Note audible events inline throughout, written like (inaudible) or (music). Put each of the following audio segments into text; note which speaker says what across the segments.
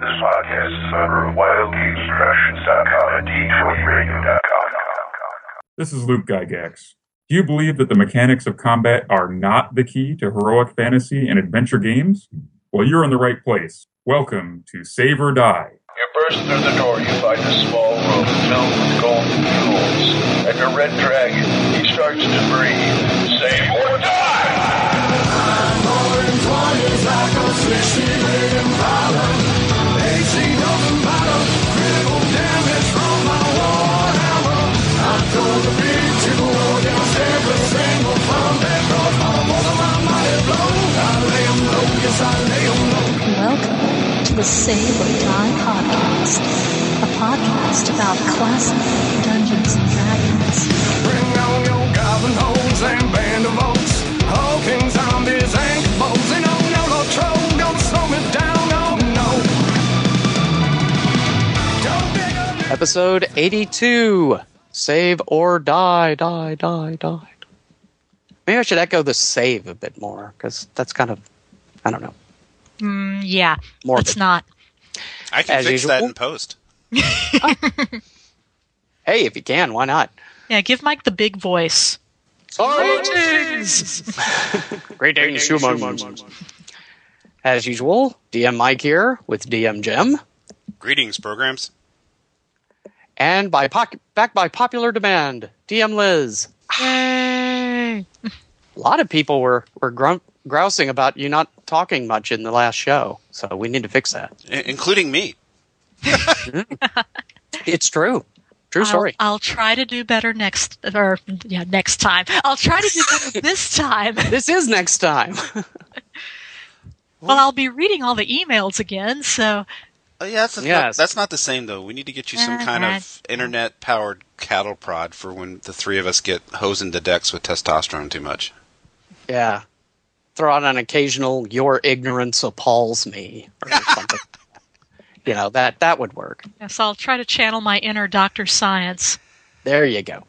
Speaker 1: This podcast is a member of WildGamesProductions.com and D20Radio.com.
Speaker 2: This is Luke Gygax. Do you believe that the mechanics of combat are not the key to heroic fantasy and adventure games? Well, you're in the right place. Welcome to Save or Die.
Speaker 1: You burst through the door, you find a small room filled with golden jewels. And your red dragon, he starts to breathe. Save or die!
Speaker 3: Welcome to the Save or Die podcast, a podcast about classic Dungeons and Dragons.
Speaker 4: Bring on your goblin holes and band of oaks. Hulking zombies and kaboos. And oh no, no troll, don't slow me down, oh no. Don't
Speaker 5: Episode 82 Save or Die, die, die, die. Maybe I should echo the save a bit more because that's kind of, I don't know,
Speaker 6: Mm, yeah,
Speaker 5: morbid.
Speaker 6: let's not.
Speaker 7: I can
Speaker 5: As
Speaker 7: fix that in post. (laughs)
Speaker 5: Hey, if you can, why not?
Speaker 6: Yeah, give Mike the big voice. (laughs)
Speaker 5: Greetings, humans. As usual, DM Mike here with DM Jim,
Speaker 7: Greetings, programs.
Speaker 5: and by poc- back by popular demand, DM Liz.
Speaker 6: Yay!
Speaker 5: A lot of people were were grump- grousing about you not talking much in the last show, so we need to fix that.
Speaker 7: I- including me. (laughs)
Speaker 5: It's true, true
Speaker 6: I'll,
Speaker 5: story.
Speaker 6: I'll try to do better next, or yeah, next time. I'll try to do better (laughs) this time.
Speaker 5: this is next time. (laughs)
Speaker 6: Well, I'll be reading all the emails again, so
Speaker 7: Oh, yeah, that's,
Speaker 5: Yes.
Speaker 7: that's not the same, though. We need to get you some kind of internet powered cattle prod for when the three of us get hosing the decks with testosterone too much.
Speaker 5: Yeah. Throw out an occasional "Your ignorance appalls me" or something. you know that that would work.
Speaker 6: yes, I'll try to channel my inner Doctor Science.
Speaker 5: There you go.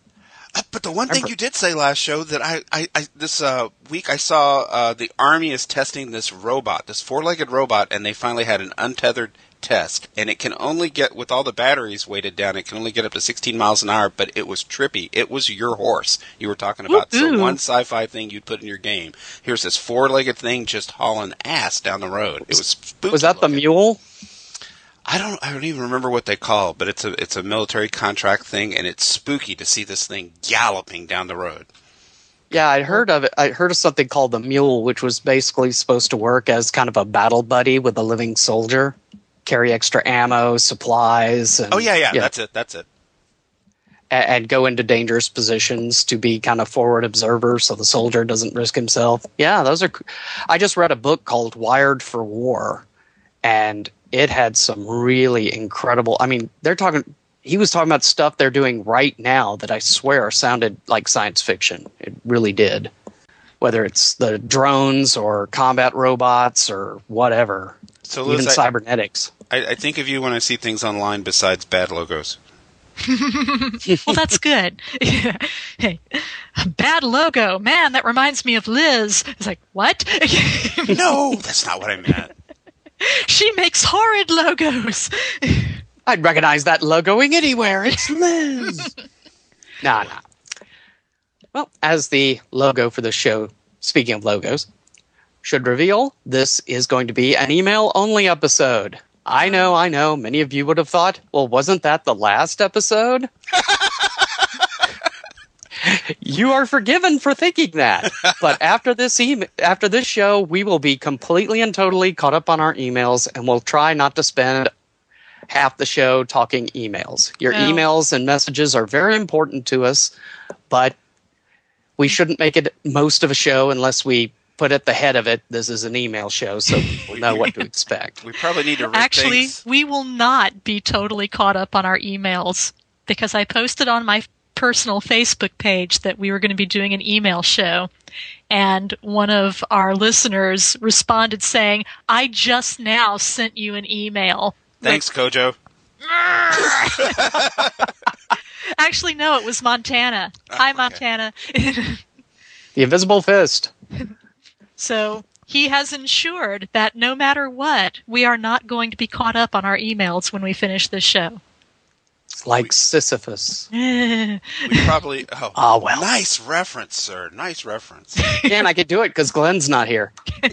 Speaker 7: Uh, But the one thing you did say last show that I, I, I this uh, week I saw uh, the army is testing this robot, this four-legged robot, and they finally had an untethered test, and it can only get with all the batteries weighted down, it can only get up to 16 miles an hour. But it was trippy. It was your horse you were talking about. It's the
Speaker 6: Woohoo.
Speaker 7: one sci-fi thing you'd put in your game. Here's this four-legged thing just hauling ass down the road. It was spooky
Speaker 5: Was that the
Speaker 7: looking.
Speaker 5: mule?
Speaker 7: I don't. I don't even remember what they call, it, but it's a it's a military contract thing, and it's spooky to see this thing galloping down the road.
Speaker 5: Yeah, I heard of it. I heard of something called the mule, which was basically supposed to work as kind of a battle buddy with a living soldier, carry extra ammo, supplies. And,
Speaker 7: Oh yeah, yeah, that's it. That's it.
Speaker 5: a- and go into dangerous positions to be kind of forward observer so the soldier doesn't risk himself. Yeah, those are. I just read a book called Wired for War, and it had some really incredible. I mean, they're talking. He was talking about stuff they're doing right now that I swear sounded like science fiction. It really did. Whether it's the drones or combat robots or whatever,
Speaker 7: So
Speaker 5: even
Speaker 7: Liz, I,
Speaker 5: cybernetics.
Speaker 7: I, I think of you when I see things online besides bad logos. (laughs)
Speaker 6: Well, that's good. (laughs) hey, bad logo, man. That reminds me of Liz. It's like what? (laughs)
Speaker 7: No, that's not what I meant. (laughs)
Speaker 6: she makes horrid logos. (laughs)
Speaker 5: I'd recognize that logoing anywhere. It's (laughs) Liz. nah, nah. Well, as the logo for the show, speaking of logos, should reveal, this is going to be an email only episode. I know, I know, many of you would have thought, well, wasn't that the last episode? You are forgiven for thinking that. But after this email, after this show, we will be completely and totally caught up on our emails and we'll try not to spend half the show talking emails. Your
Speaker 6: No.
Speaker 5: emails and messages are very important to us, but we shouldn't make it most of a show unless we put at the head of it this is an email show so people know what to (laughs) expect.
Speaker 7: We probably need to
Speaker 6: Actually,
Speaker 7: things.
Speaker 6: we will not be totally caught up on our emails because I posted on my personal Facebook page that we were going to be doing an email show. And one of our listeners responded saying, I just now sent you an email.
Speaker 7: Thanks, Kojo. (laughs)
Speaker 6: Actually, no, it was Montana. Ah, Hi,
Speaker 7: okay.
Speaker 6: Montana. (laughs)
Speaker 5: The invisible fist. (laughs)
Speaker 6: so he has ensured that no matter what, we are not going to be caught up on our emails when we finish this show.
Speaker 5: Like Sisyphus. (laughs)
Speaker 7: We probably. Oh,
Speaker 5: Ah, well.
Speaker 7: Nice reference, sir. Nice reference.
Speaker 5: and I could do it because Glenn's not here. (laughs)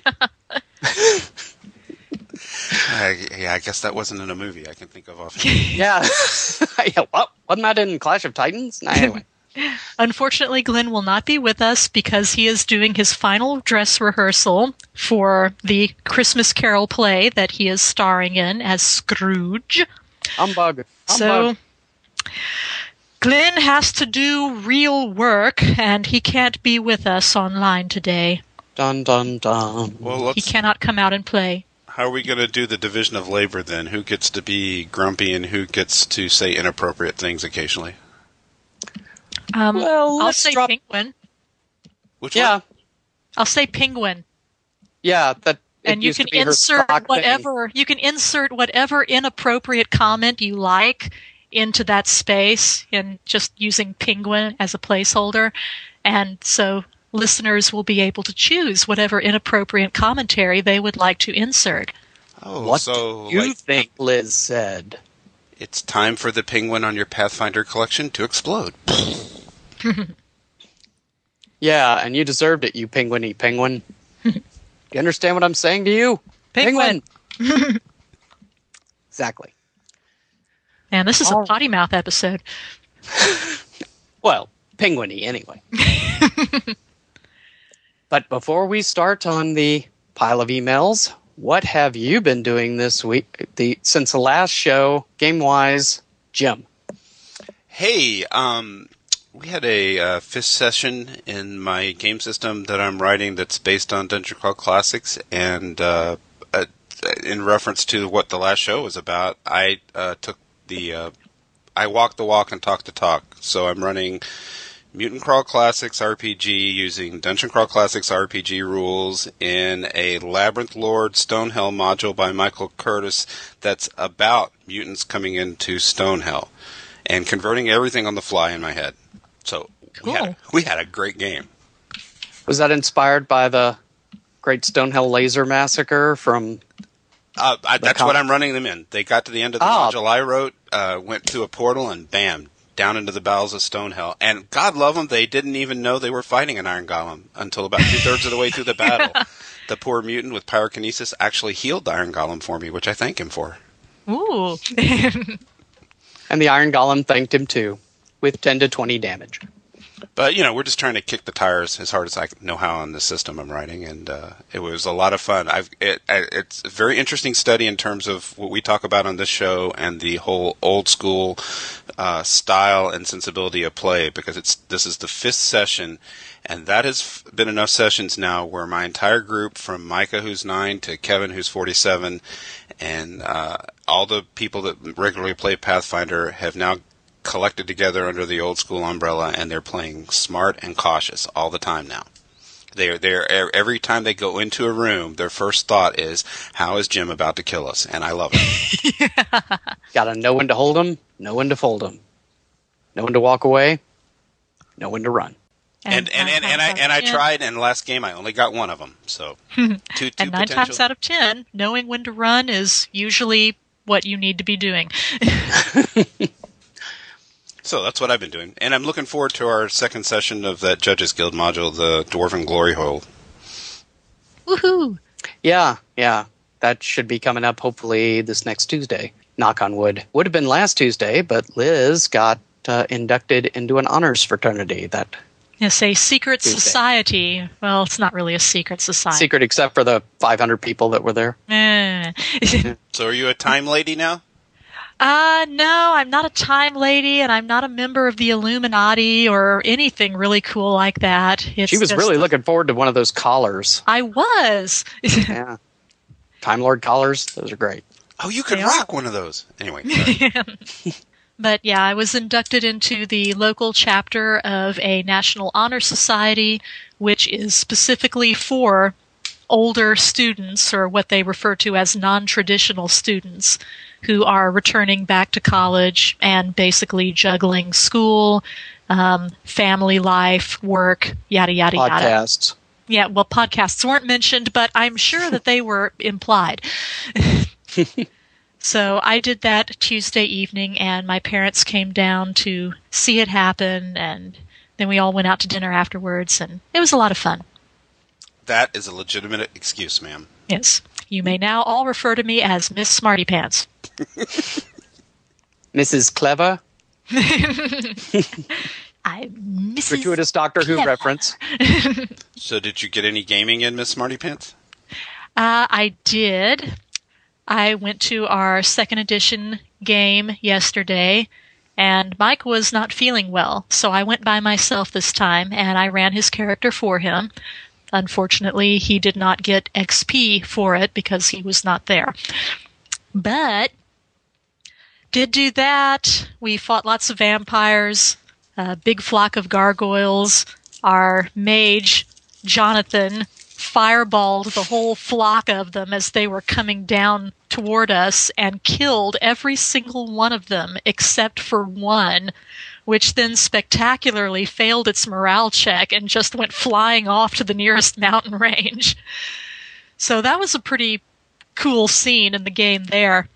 Speaker 7: I, yeah, I guess that wasn't in a movie I can think of off. (laughs)
Speaker 5: Yeah. yeah what? Wasn't that in Clash of Titans? Nah, anyway.
Speaker 6: Unfortunately, Glenn will not be with us because he is doing his final dress rehearsal for the Christmas Carol play that he is starring in as Scrooge.
Speaker 5: Humbug.
Speaker 6: So,
Speaker 5: Humbug.
Speaker 6: Glenn has to do real work and he can't be with us online today.
Speaker 5: Dun dun dun.
Speaker 7: Well,
Speaker 6: He cannot come out and play.
Speaker 7: How are we going to do the division of labor then? Who gets to be grumpy and who gets to say inappropriate things occasionally?
Speaker 6: Um,
Speaker 5: Well,
Speaker 6: I'll say
Speaker 5: drop-
Speaker 6: penguin.
Speaker 7: Which
Speaker 5: Yeah.
Speaker 7: one?
Speaker 6: I'll say penguin.
Speaker 5: Yeah. That.
Speaker 6: and you can insert
Speaker 5: stock thing.
Speaker 6: whatever you can insert whatever inappropriate comment you like into that space and just using penguin as a placeholder and so listeners will be able to choose whatever inappropriate commentary they would like to insert
Speaker 7: Oh,
Speaker 5: What
Speaker 7: so
Speaker 5: do you
Speaker 7: like,
Speaker 5: think Liz said?
Speaker 7: it's time for the penguin on your Pathfinder collection to explode. (laughs)
Speaker 5: Yeah, and you deserved it, you penguiny penguin. (laughs) you understand what I'm saying to you?
Speaker 6: Penguin. (laughs)
Speaker 5: exactly.
Speaker 6: And this is
Speaker 5: All-
Speaker 6: a potty mouth episode (laughs)
Speaker 5: Well, penguiny anyway. (laughs) but before we start on the pile of emails, what have you been doing this week? The since the last show, game wise, Jim.
Speaker 7: Hey, um, we had a uh, fifth session in my game system that I'm writing that's based on Dungeon Crawl Classics, and uh, uh, in reference to what the last show was about, I uh, took the uh, I walk the walk and talk the talk. So I'm running Mutant Crawl Classics RPG using Dungeon Crawl Classics RPG rules in a Labyrinth Lord Stonehell module by Michael Curtis that's about mutants coming into Stonehell and converting everything on the fly in my head. So we, had, we had a great game.
Speaker 5: Was that inspired by the Great Stonehell Laser Massacre from
Speaker 7: Uh, I, that's
Speaker 5: com-
Speaker 7: what I'm running them in. They got to the end of the
Speaker 5: Ah.
Speaker 7: module I wrote, uh, went to a portal, and bam, down into the bowels of Stonehell. And God love them, they didn't even know they were fighting an Iron Golem until about two thirds of the way through the battle. (laughs) The poor mutant with pyrokinesis actually healed the Iron Golem for me, which I thank him for.
Speaker 6: ooh (laughs) (laughs)
Speaker 5: and the Iron Golem thanked him too, with ten to twenty damage.
Speaker 7: But you know, we're just trying to kick the tires as hard as I know how on the system I'm writing, and uh, it was a lot of fun. I've it, it's a very interesting study in terms of what we talk about on this show and the whole old school uh, style and sensibility of play because it's this is the fifth session, and that has been enough sessions now where my entire group from Micah who's nine to Kevin who's 47, and uh, all the people that regularly play Pathfinder have now collected together under the old school umbrella and they're playing smart and cautious all the time now. They're they're every time they go into a room, their first thought is, "How is Jim about to kill us?" And I love it. (laughs)
Speaker 5: Got to know when to hold them, know when to fold them, know when to walk away, know when to run.
Speaker 7: and and and, and I and I tried, and last game I only got one of them. So (laughs) two two
Speaker 6: and nine
Speaker 7: potential.
Speaker 6: times out of ten knowing when to run is usually what you need to be doing (laughs)
Speaker 7: So that's what I've been doing, and I'm looking forward to our second session of that Judges Guild module, the Dwarven Glory Hole.
Speaker 6: woohoo
Speaker 5: Yeah, yeah. That should be coming up hopefully this next Tuesday. Knock on wood. Would have been last Tuesday, but Liz got uh, inducted into an honors fraternity. That
Speaker 6: Yes, a secret
Speaker 5: Tuesday.
Speaker 6: society. Well, it's not really a secret society.
Speaker 5: secret, except for the 500 people that were there.
Speaker 6: Eh. (laughs)
Speaker 7: So are you a time lady now?
Speaker 6: Uh, no, I'm not a time lady, and I'm not a member of the Illuminati or anything really cool like that. It's
Speaker 5: she was
Speaker 6: just-
Speaker 5: really looking forward to one of those collars.
Speaker 6: I was. (laughs)
Speaker 5: Yeah, Time Lord collars. Those are great.
Speaker 7: Oh, you could
Speaker 6: They
Speaker 7: rock one of those. Anyway. (laughs)
Speaker 6: But yeah, I was inducted into the local chapter of a National Honor Society, which is specifically for older students, or what they refer to as non traditional students, who are returning back to college and basically juggling school, um, family life, work, yada, yada, yada.
Speaker 5: Podcasts.
Speaker 6: Yeah, well, podcasts weren't mentioned, but I'm sure that they were (laughs) implied. (laughs) so I did that Tuesday evening, and my parents came down to see it happen, and then we all went out to dinner afterwards, and it was a lot of fun.
Speaker 7: That is a legitimate excuse, ma'am.
Speaker 6: Yes. You may now all refer to me as Miss Smarty Pants.
Speaker 5: Mrs. Clever, (laughs)
Speaker 6: I'm Mrs.
Speaker 5: gratuitous Doctor Who
Speaker 6: Clever.
Speaker 5: reference. (laughs)
Speaker 7: So, did you get any gaming in, Miss Smarty Pants?
Speaker 6: Uh, I did. I went to our second edition game yesterday, and Mike was not feeling well, so I went by myself this time and I ran his character for him. Unfortunately, he did not get XP for it because he was not there. But did do that. We fought lots of vampires, a big flock of gargoyles. Our mage, Jonathan, fireballed the whole flock of them as they were coming down toward us and killed every single one of them except for one, which then spectacularly failed its morale check and just went flying off to the nearest (laughs) mountain range. So that was a pretty cool scene in the game there.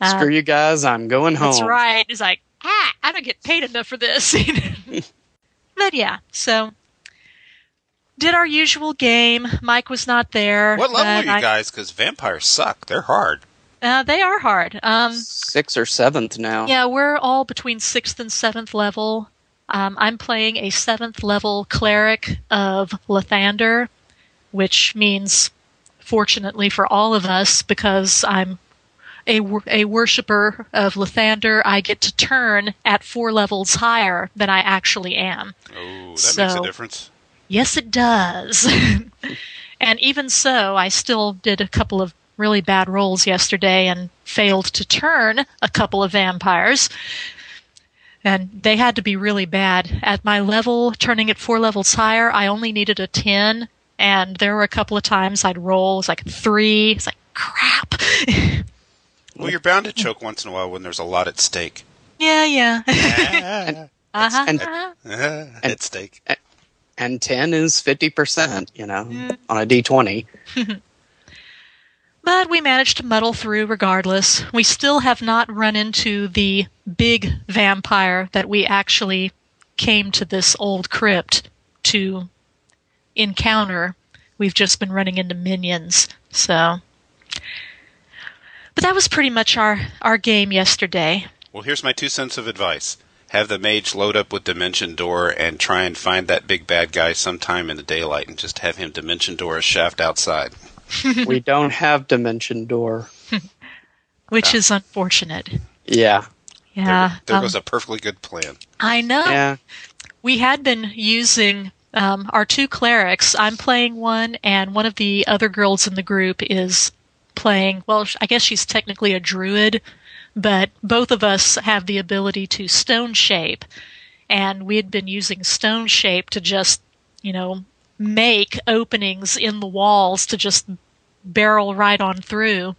Speaker 6: Uh,
Speaker 5: Screw you guys, I'm going home.
Speaker 6: that's right. It's like, ah, I don't get paid enough for this. (laughs) but yeah, so did our usual game. Mike was not there.
Speaker 7: What level are you
Speaker 6: I-
Speaker 7: guys? Because vampires suck. They're hard.
Speaker 6: Uh, they are hard. Um,
Speaker 5: Sixth or seventh now.
Speaker 6: yeah, we're all between sixth and seventh level. Um, I'm playing a seventh level cleric of Lathander, which means, fortunately for all of us, because I'm a, a worshiper of Lathander, I get to turn at four levels higher than I actually am.
Speaker 7: Oh, that makes a difference.
Speaker 6: Yes, it does. (laughs) and even so, I still did a couple of really bad rolls yesterday and failed to turn a couple of vampires. And they had to be really bad. At my level, turning it four levels higher, I only needed a 10. And there were a couple of times I'd roll, it's like a three. It's like, crap. (laughs)
Speaker 7: Well, you're bound to choke once in a while when there's a lot at stake.
Speaker 6: yeah, yeah. (laughs)
Speaker 7: Ah,
Speaker 6: uh-huh.
Speaker 5: and-
Speaker 6: uh-huh.
Speaker 7: at stake.
Speaker 5: And 10 is 50%, you know, on a d20. (laughs)
Speaker 6: But we managed to muddle through regardless. We still have not run into the big vampire that we actually came to this old crypt to encounter. We've just been running into minions, so. But that was pretty much our, our game yesterday.
Speaker 7: Well, here's my two cents of advice. Have the mage load up with Dimension Door and try and find that big bad guy sometime in the daylight and just have him Dimension Door a shaft outside. (laughs)
Speaker 5: we don't have Dimension Door. (laughs)
Speaker 6: Which is unfortunate.
Speaker 5: Yeah.
Speaker 6: Yeah.
Speaker 7: there there
Speaker 6: um,
Speaker 7: goes a perfectly good plan.
Speaker 6: I know.
Speaker 5: Yeah.
Speaker 6: we had been using um, our two clerics. I'm playing one, and one of the other girls in the group is playing. Well, I guess she's technically a druid, but both of us have the ability to stone shape, and we had been using stone shape to just, you know, make openings in the walls to just barrel right on through.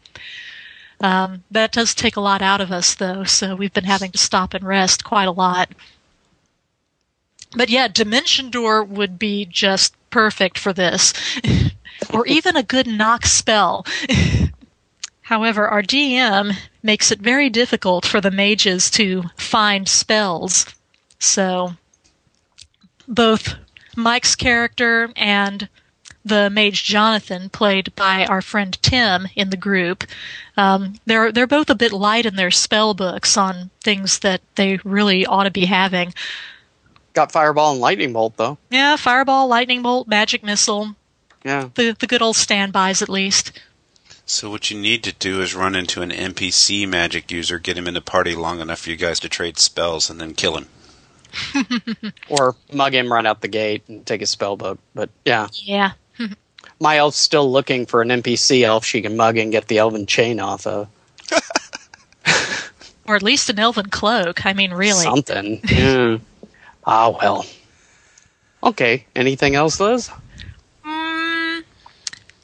Speaker 6: Um, that does take a lot out of us, though, so we've been having to stop and rest quite a lot. But yeah, Dimension Door would be just perfect for this. (laughs) or even a good knock spell. (laughs) However, our DM makes it very difficult for the mages to find spells. So, both Mike's character and the mage Jonathan, played by our friend Tim in the group, um, they're they're both a bit light in their spell books on things that they really ought to be having.
Speaker 5: Got Fireball and Lightning Bolt, though.
Speaker 6: Yeah, fireball, lightning bolt, magic missile,
Speaker 5: Yeah.
Speaker 6: the the good old standbys at least.
Speaker 7: So what you need to do is run into an NPC magic user, get him in the party long enough for you guys to trade spells, and then kill him. (laughs)
Speaker 5: Or mug him right out the gate and take his spell book. But yeah.
Speaker 6: Yeah. (laughs)
Speaker 5: My elf's still looking for an NPC elf she can mug and get the elven chain off of. (laughs)
Speaker 6: Or at least an elven cloak. I mean, really.
Speaker 5: Something. Yeah. ah, well. Okay. Anything else, Liz?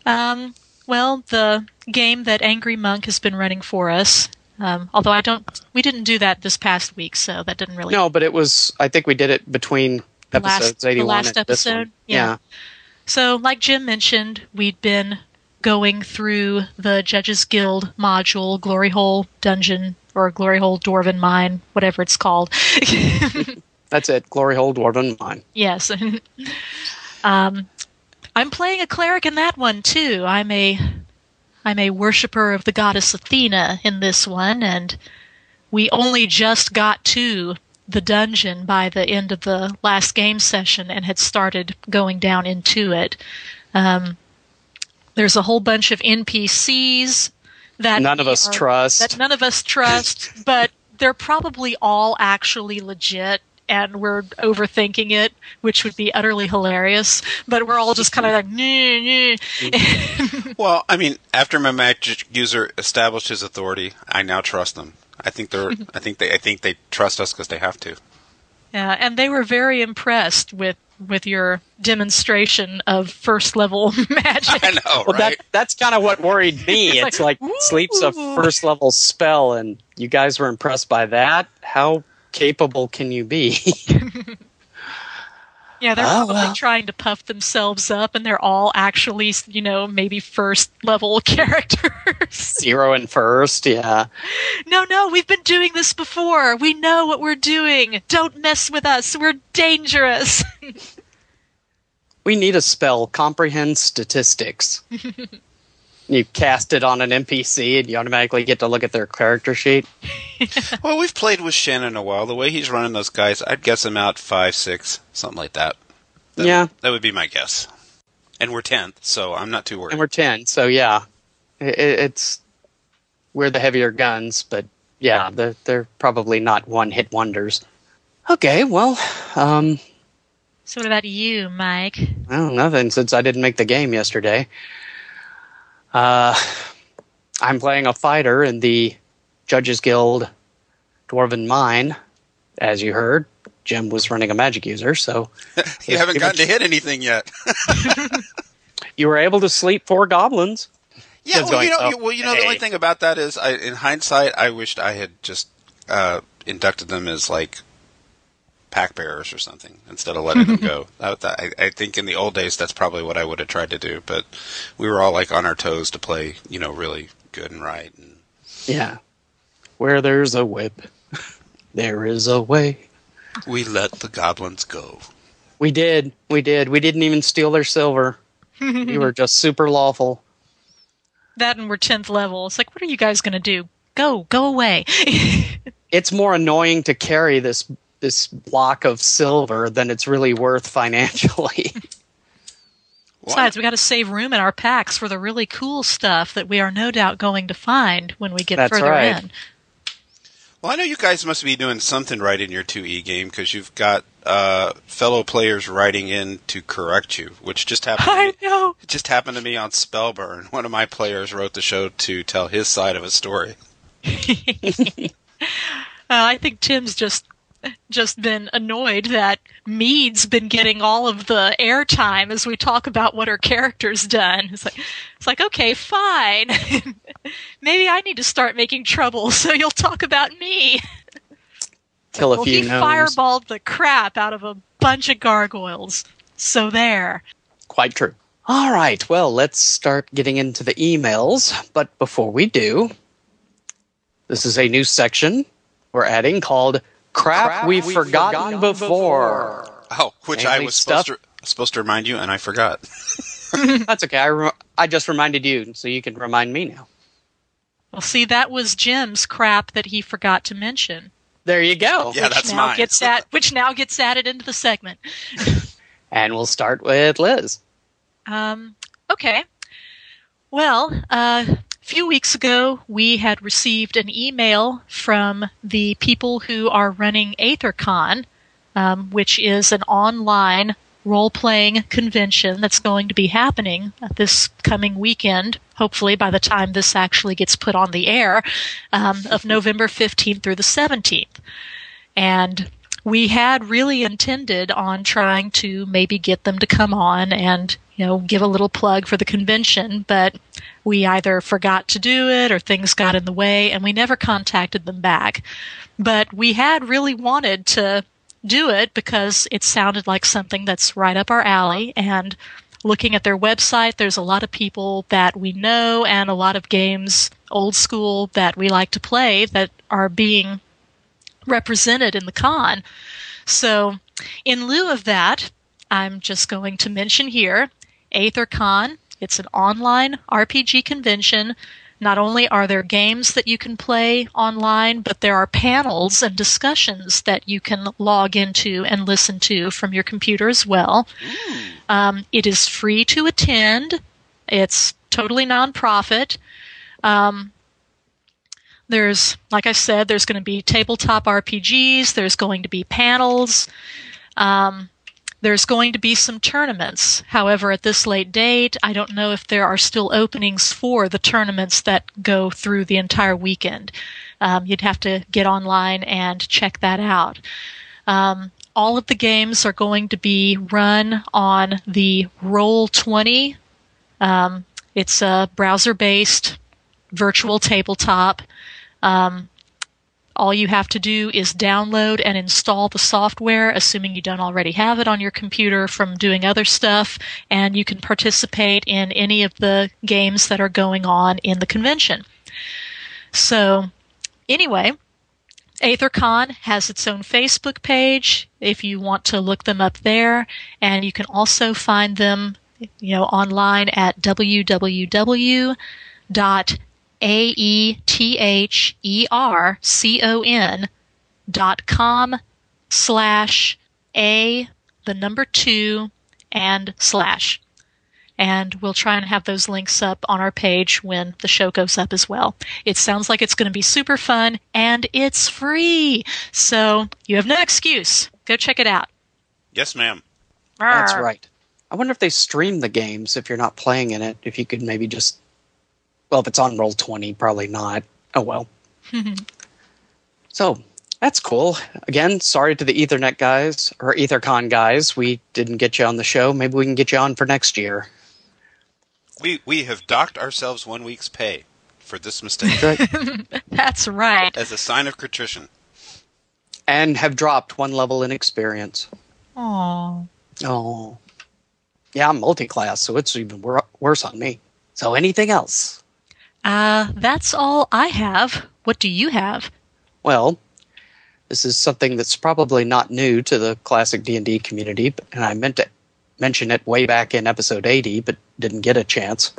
Speaker 6: Um, well, the game that Angry Monk has been running for us. Um, although I don't, we didn't do that this past week, so that didn't really.
Speaker 5: No, but it was. I think we did it between
Speaker 6: The last-
Speaker 5: episodes
Speaker 6: the
Speaker 5: 81
Speaker 6: last
Speaker 5: and this one.
Speaker 6: episode? Yeah. So, like Jim mentioned, we'd been going through the Judges Guild module, Glory Hole Dungeon, or Glory Hole Dwarven Mine, whatever it's called. (laughs) (laughs)
Speaker 5: That's it. Glory hole dwarven mine.
Speaker 6: yes. (laughs) um, I'm playing a cleric in that one too. I'm a I'm a worshiper of the goddess Athena in this one, and we only just got to the dungeon by the end of the last game session and had started going down into it. Um, there's a whole bunch of NPCs that
Speaker 5: None of us
Speaker 6: are-
Speaker 5: trust.
Speaker 6: that none of us trust, but they're probably all actually legit. And we're overthinking it, which would be utterly hilarious. But we're all just kind of like, "Nyeh, nyeh." (laughs)
Speaker 7: Well, I mean, after my magic user established his authority, I now trust them. I think they're. (laughs) I think they. I think they trust us because they have to.
Speaker 6: Yeah, and they were very impressed with with your demonstration of first level (laughs) magic.
Speaker 7: I know,
Speaker 5: Well,
Speaker 7: right?
Speaker 5: that that's kind of what worried me.
Speaker 6: It's
Speaker 5: it's
Speaker 6: like,
Speaker 5: like, sleep's a first level spell, and you guys were impressed by that. How capable can you be? (laughs)
Speaker 6: Yeah, they're
Speaker 5: Oh,
Speaker 6: probably
Speaker 5: well.
Speaker 6: trying to puff themselves up, and they're all actually, you know, maybe first level (laughs) characters.
Speaker 5: Zero and first, yeah.
Speaker 6: no, no, we've been doing this before. We know what we're doing. Don't mess with us. We're dangerous. (laughs)
Speaker 5: We need a spell. Comprehend statistics. You cast it on an NPC, and you automatically get to look at their character sheet. (laughs)
Speaker 7: Well, we've played with Shannon a while. The way he's running those guys, I'd guess him out five, six, something like that. That-
Speaker 5: Yeah.
Speaker 7: that would be my guess. And we're tenth, so I'm not too worried.
Speaker 5: And we're ten, so yeah, I- I- it's we're the heavier guns, but yeah, they're, they're probably not one hit wonders. Okay, well, um,
Speaker 6: so, what about you, Mike?
Speaker 5: Well, nothing since I didn't make the game yesterday. Uh, (laughs) I'm playing a fighter in the Judges Guild Dwarven Mine, as you heard. Jim was running a magic user, so (laughs)
Speaker 7: you haven't gotten to hit anything yet. (laughs)
Speaker 5: you were able to sleep four goblins.
Speaker 7: Yeah, well, you know,
Speaker 5: going,
Speaker 7: you, well, you know, the only thing about that is, I, in hindsight, I wished I had just uh, inducted them as like pack bearers or something instead of letting them (laughs) go. That, that, I, I think in the old days, that's probably what I would have tried to do. But we were all like on our toes to play, you know, really good and right. And
Speaker 5: Yeah. Where there's a whip, (laughs) there is a way.
Speaker 7: we let the goblins go.
Speaker 5: We did. We did. We didn't even steal their silver. (laughs) you were just super lawful.
Speaker 6: That and we're 10th level. It's like, what are you guys going to do? Go, go away.
Speaker 5: it's more annoying to carry this this block of silver than it's really worth financially. (laughs)
Speaker 6: Besides, we got to save room in our packs for the really cool stuff that we are no doubt going to find when we get
Speaker 5: That's
Speaker 6: further
Speaker 5: right.
Speaker 6: in.
Speaker 7: Well, I know you guys must be doing something right in your 2E game because you've got uh, fellow players writing in to correct you, which just happened. To
Speaker 6: I
Speaker 7: me.
Speaker 6: know.
Speaker 7: It just happened to me on Spellburn. One of my players wrote the show to tell his side of a story. (laughs)
Speaker 6: Uh, I think Tim's just just been annoyed that Mead's been getting all of the airtime as we talk about what her character's done. It's like it's like okay, fine. (laughs) Maybe I need to start making trouble so you'll talk about me.
Speaker 5: Kill a
Speaker 6: well,
Speaker 5: few
Speaker 6: he
Speaker 5: gnomes.
Speaker 6: fireballed the crap out of a bunch of gargoyles. So there.
Speaker 5: Quite true. All right, well, let's start getting into the emails. But before we do, this is a new section we're adding called Crap, We've, Forgotten, Before.
Speaker 7: Oh, which I was supposed to, supposed to remind you, and I forgot. (laughs)
Speaker 5: That's okay. I, re- I just reminded you, so you can remind me now.
Speaker 6: Well, see, that was Jim's crap that he forgot to mention.
Speaker 5: There you go.
Speaker 7: Yeah,
Speaker 6: which
Speaker 7: that's
Speaker 6: now
Speaker 7: mine.
Speaker 6: gets at, which now gets added into the segment. (laughs)
Speaker 5: And we'll start with Liz.
Speaker 6: Um, okay. Well, uh, a few weeks ago, we had received an email from the people who are running AetherCon, um, which is an online role playing convention that's going to be happening this coming weekend, hopefully by the time this actually gets put on the air, um, of (laughs) November 15th through the 17th. And we had really intended on trying to maybe get them to come on and you know give a little plug for the convention but we either forgot to do it or things got in the way and we never contacted them back but we had really wanted to do it because it sounded like something that's right up our alley and looking at their website, there's a lot of people that we know and a lot of games, old school, that we like to play that are being represented in the con. So, in lieu of that, I'm just going to mention here AetherCon. It's an online RPG convention. Not only are there games that you can play online, but there are panels and discussions that you can log into and listen to from your computer as well. Um, it is free to attend. It's totally nonprofit. Um, there's, like I said, there's going to be tabletop RPGs. There's going to be panels. Um, there's going to be some tournaments. However, at this late date, I don't know if there are still openings for the tournaments that go through the entire weekend. Um, you'd have to get online and check that out. Um, all of the games are going to be run on the Roll20. Um, it's a browser based virtual tabletop. Um, all you have to do is download and install the software, assuming you don't already have it on your computer from doing other stuff, and you can participate in any of the games that are going on in the convention. So, anyway, AetherCon has its own Facebook page if you want to look them up there, and you can also find them, you know, online at www a E T H E R C O N dot com slash A the number two and slash. And we'll try and have those links up on our page when the show goes up as well. It sounds like it's going to be super fun and it's free. So you have no excuse. Go check it out.
Speaker 7: Yes, ma'am.
Speaker 5: That's right. I wonder if they stream the games if you're not playing in it. If you could maybe just, well, if it's on roll twenty, probably not. Oh well. (laughs) so that's cool. Again, sorry to the Ethernet guys or AetherCon guys. We didn't get you on the show. Maybe we can get you on for next year.
Speaker 7: We we have docked ourselves one week's pay for this mistake (laughs)
Speaker 6: That's right.
Speaker 7: as a sign of contrition.
Speaker 5: and have dropped one level in experience.
Speaker 6: Aww.
Speaker 5: Oh, yeah, I'm multi-class, so it's even wor- worse on me. So anything else?
Speaker 6: Uh, that's all I have. What do you have?
Speaker 5: Well, this is something that's probably not new to the classic D&D community, and I meant to mention it way back in episode 80, but didn't get a chance.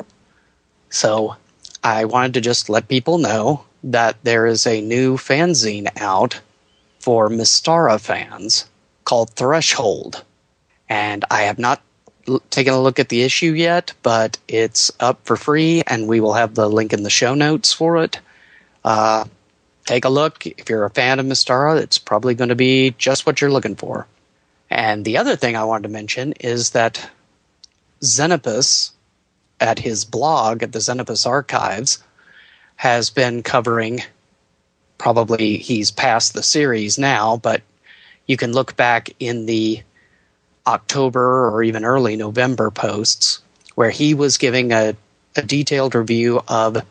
Speaker 5: So, I wanted to just let people know that there is a new fanzine out for Mystara fans called Threshold. And I have not taken a look at the issue yet, but it's up for free, and we will have the link in the show notes for it. Uh, take a look. If you're a fan of Mystara, it's probably going to be just what you're looking for. And the other thing I wanted to mention is that Zenopus, at his blog at the Zenopus Archives, has been covering. Probably he's past the series now, but you can look back in the October or even early November posts where he was giving a, a detailed review of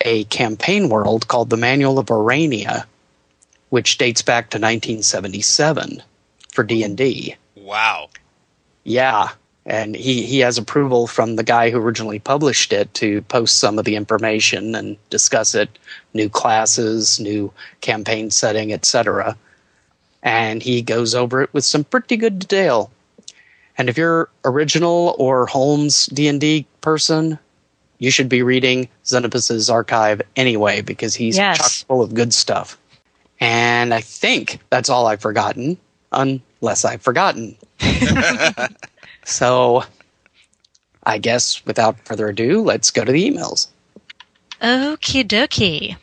Speaker 5: a campaign world called the Manual of Aurania, which dates back to 1977 for D&D.
Speaker 7: Wow.
Speaker 5: Yeah, and he, he has approval from the guy who originally published it to post some of the information and discuss it, new classes, new campaign setting, etc. And he goes over it with some pretty good detail. And if you're original or Holmes D&D person, you should be reading Zenopus's archive anyway because he's
Speaker 6: Yes.
Speaker 5: chock full of good stuff. And I think that's all I've forgotten, unless I've forgotten. (laughs) so I guess without further ado, let's go to the emails.
Speaker 6: Okie dokie.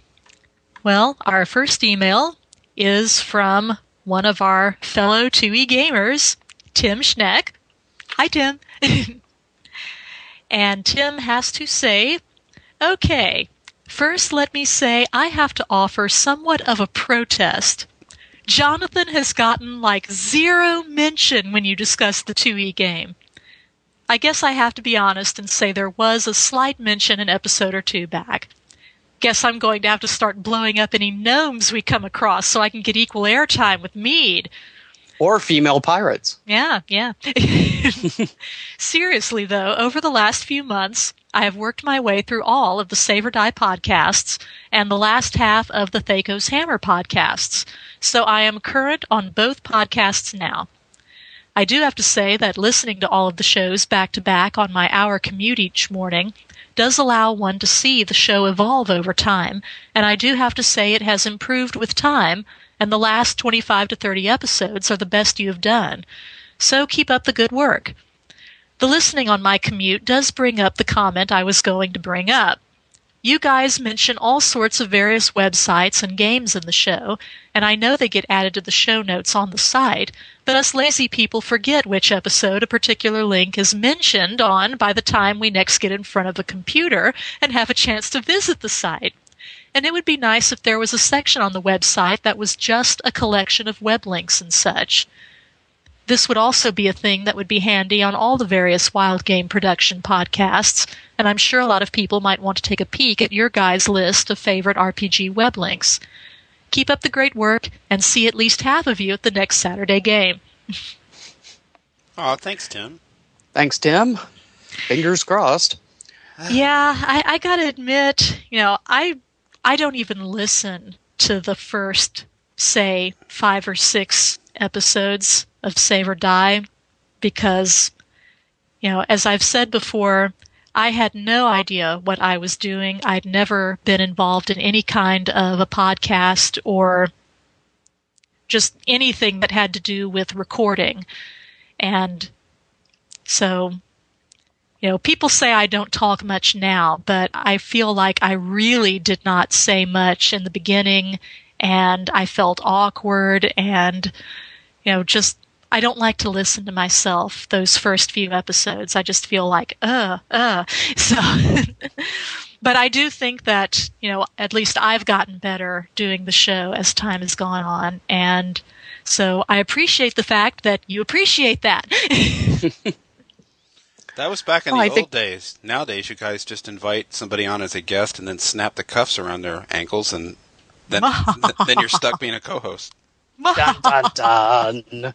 Speaker 6: Well, our first email is from one of our fellow 2E gamers, Tim Schneck. Hi, Tim. and Tim has to say, okay, first let me say I have to offer somewhat of a protest. Jonathan has gotten like zero mention when you discuss the 2E game. I guess I have to be honest and say there was a slight mention an episode or two back. Guess I'm going to have to start blowing up any gnomes we come across so I can get equal airtime with Mead.
Speaker 5: Or female pirates.
Speaker 6: Yeah, yeah. (laughs) Seriously, though, over the last few months, I have worked my way through all of the Save or Die podcasts and the last half of the Thacos Hammer podcasts, so I am current on both podcasts now. I do have to say that listening to all of the shows back to back on my hour commute each morning does allow one to see the show evolve over time, and I do have to say it has improved with time, and the last 25 to 30 episodes are the best you have done. So keep up the good work. The listening on my commute does bring up the comment I was going to bring up. You guys mention all sorts of various websites and games in the show, and I know they get added to the show notes on the site, but us lazy people forget which episode a particular link is mentioned on by the time we next get in front of a computer and have a chance to visit the site. And it would be nice if there was a section on the website that was just a collection of web links and such. This would also be a thing that would be handy on all the various Wild Game Production podcasts, and I'm sure a lot of people might want to take a peek at your guys' list of favorite RPG web links. Keep up the great work and see at least half of you at the next Saturday game.
Speaker 7: Aw, thanks, Tim.
Speaker 5: Thanks, Tim. Fingers crossed.
Speaker 6: yeah, I, I gotta admit, you know, I I don't even listen to the first, say, five or six episodes of Save or Die because, you know, as I've said before, I had no idea what I was doing. I'd never been involved in any kind of a podcast or just anything that had to do with recording. And so, you know, people say I don't talk much now, but I feel like I really did not say much in the beginning and I felt awkward and, you know, just I don't like to listen to myself those first few episodes. I just feel like, uh, uh. (laughs) So, but I do think that, you know, at least I've gotten better doing the show as time has gone on. And so I appreciate the fact that you appreciate that. (laughs) (laughs)
Speaker 7: That was back in
Speaker 5: Oh,
Speaker 7: the
Speaker 5: I
Speaker 7: old
Speaker 5: think-
Speaker 7: days. Nowadays, you guys just invite somebody on as a guest and then snap the cuffs around their ankles, and then (laughs) then you're stuck being a co-host. (laughs)
Speaker 5: Dun, dun, dun.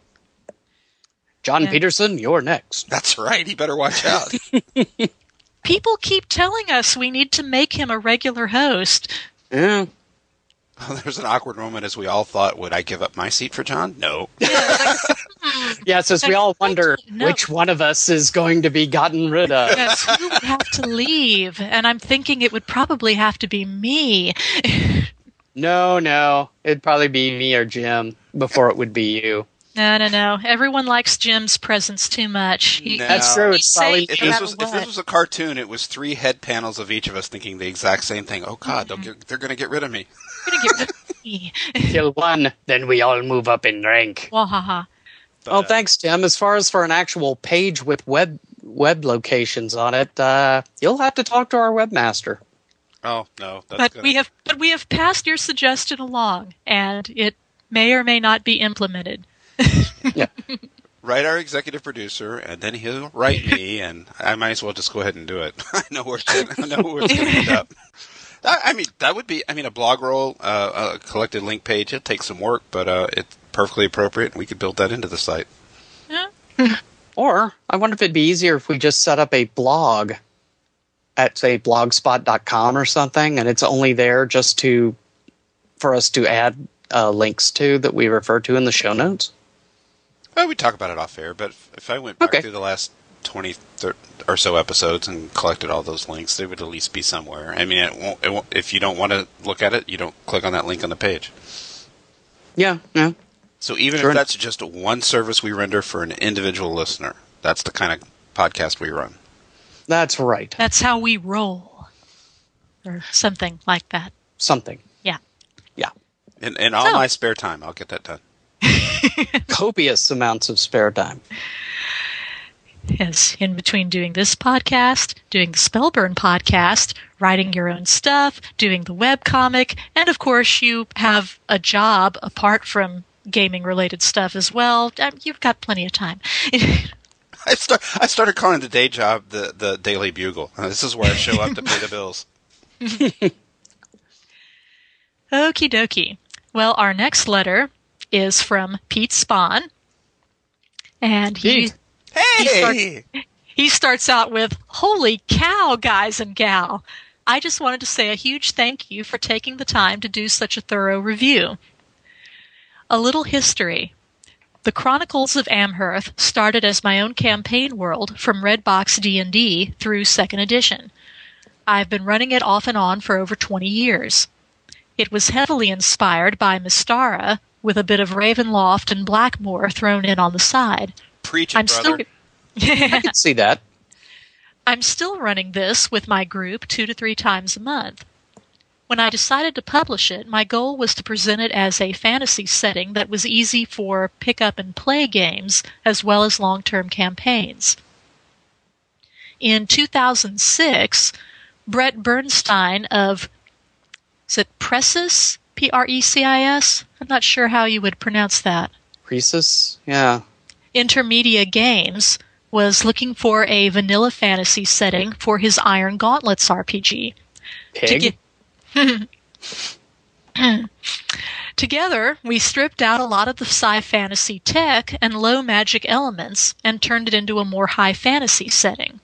Speaker 5: John
Speaker 6: Yeah.
Speaker 5: Peterson, you're next.
Speaker 7: That's right. He better watch out. (laughs)
Speaker 6: People keep telling us we need to make him a regular host.
Speaker 5: Yeah. (laughs)
Speaker 7: There's an awkward moment as we all thought, would I give up my seat for John? No.
Speaker 5: Yes, (laughs) (laughs) as we all wonder
Speaker 6: No.
Speaker 5: which one of us is going to be gotten rid of.
Speaker 6: Yes, who would have to leave? And I'm thinking it would probably have to be me.
Speaker 5: No, no. It'd probably be me or Jim before it would be you.
Speaker 6: No, no, no. Everyone likes Jim's presence too much. He,
Speaker 7: No.
Speaker 5: That's true.
Speaker 6: He's
Speaker 5: It's probably
Speaker 6: safe
Speaker 7: If this was if this was a cartoon, it was three head panels of each of us thinking the exact same thing. Oh God, they'll mm-hmm. get, they're going to get rid of me.
Speaker 6: You're gonna get rid of me.
Speaker 5: kill one, then we all move up in rank.
Speaker 6: Wahaha.
Speaker 7: But,
Speaker 5: Oh,
Speaker 7: uh,
Speaker 5: thanks, Tim. As far as for an actual page with web web locations on it, uh, you'll have to talk to our webmaster.
Speaker 7: Oh no, that's
Speaker 6: But
Speaker 7: gonna-
Speaker 6: we have but we have passed your suggestion along and it may or may not be implemented. yeah. (laughs)
Speaker 7: write our executive producer, and then he'll write me, and I might as well just go ahead and do it. (laughs) I know where it's I know where it's going to end up. (laughs) I, mean, that would be. I mean, a blog roll, uh, a collected link page. It'll take some work, but uh, it's perfectly appropriate. and We could build that into the site. Yeah.
Speaker 5: Or I wonder if it'd be easier if we just set up a blog at say blogspot.com or something, and it's only there just to for us to add uh, links to that we refer to in the show notes.
Speaker 7: Well, we talk about it off air, but if, if I went back
Speaker 5: Okay.
Speaker 7: through the last twenty thir- or so episodes and collected all those links, they would at least be somewhere. I mean, it won't, it won't, if you don't want to look at it, you don't click on that link on the page.
Speaker 5: Yeah, yeah.
Speaker 7: So even
Speaker 5: Sure.
Speaker 7: if that's just one service we render for an individual listener, that's the kind of podcast we run.
Speaker 5: That's right.
Speaker 6: That's how we roll. Or something like that.
Speaker 5: Something.
Speaker 6: Yeah.
Speaker 5: Yeah.
Speaker 7: In, in all
Speaker 6: So-
Speaker 7: my spare time, I'll get that done. (laughs)
Speaker 5: Copious amounts of spare time.
Speaker 6: Yes, in between doing this podcast, doing the Spellburn podcast, writing your own stuff, doing the webcomic, and of course, you have a job apart from gaming related stuff as well. Um, You've got plenty of time. (laughs)
Speaker 7: I start. I started calling the day job the the Daily Bugle. This is where I show up to pay the bills. (laughs)
Speaker 6: Okie dokie. Well, our next letter is from Pete Spahn. And he,
Speaker 5: Pete.
Speaker 7: Hey!
Speaker 6: he starts out with, Holy cow, guys and gal! I just wanted to say a huge thank you for taking the time to do such a thorough review. A little history. The Chronicles of Amherth started as my own campaign world from Redbox D&D through 2nd edition. I've been running it off and on for over 20 years. It was heavily inspired by Mystara, with a bit of Ravenloft and Blackmoor thrown in on the side.
Speaker 7: Preach it,
Speaker 6: I'm
Speaker 7: brother.
Speaker 6: still (laughs)
Speaker 5: I can see that.
Speaker 6: I'm still running this with my group two to three times a month. When I decided to publish it, my goal was to present it as a fantasy setting that was easy for pick up and play games as well as long term campaigns. In 2006, Brett Bernstein of is it Precis? P R E C I S? I'm not sure how you would pronounce that.
Speaker 5: Croesus? Yeah.
Speaker 6: Intermedia Games was looking for a vanilla fantasy setting for his Iron Gauntlets RPG.
Speaker 5: Pig?
Speaker 6: get- (laughs) Together, we stripped out a lot of the sci fantasy tech and low magic elements and turned it into a more high fantasy setting.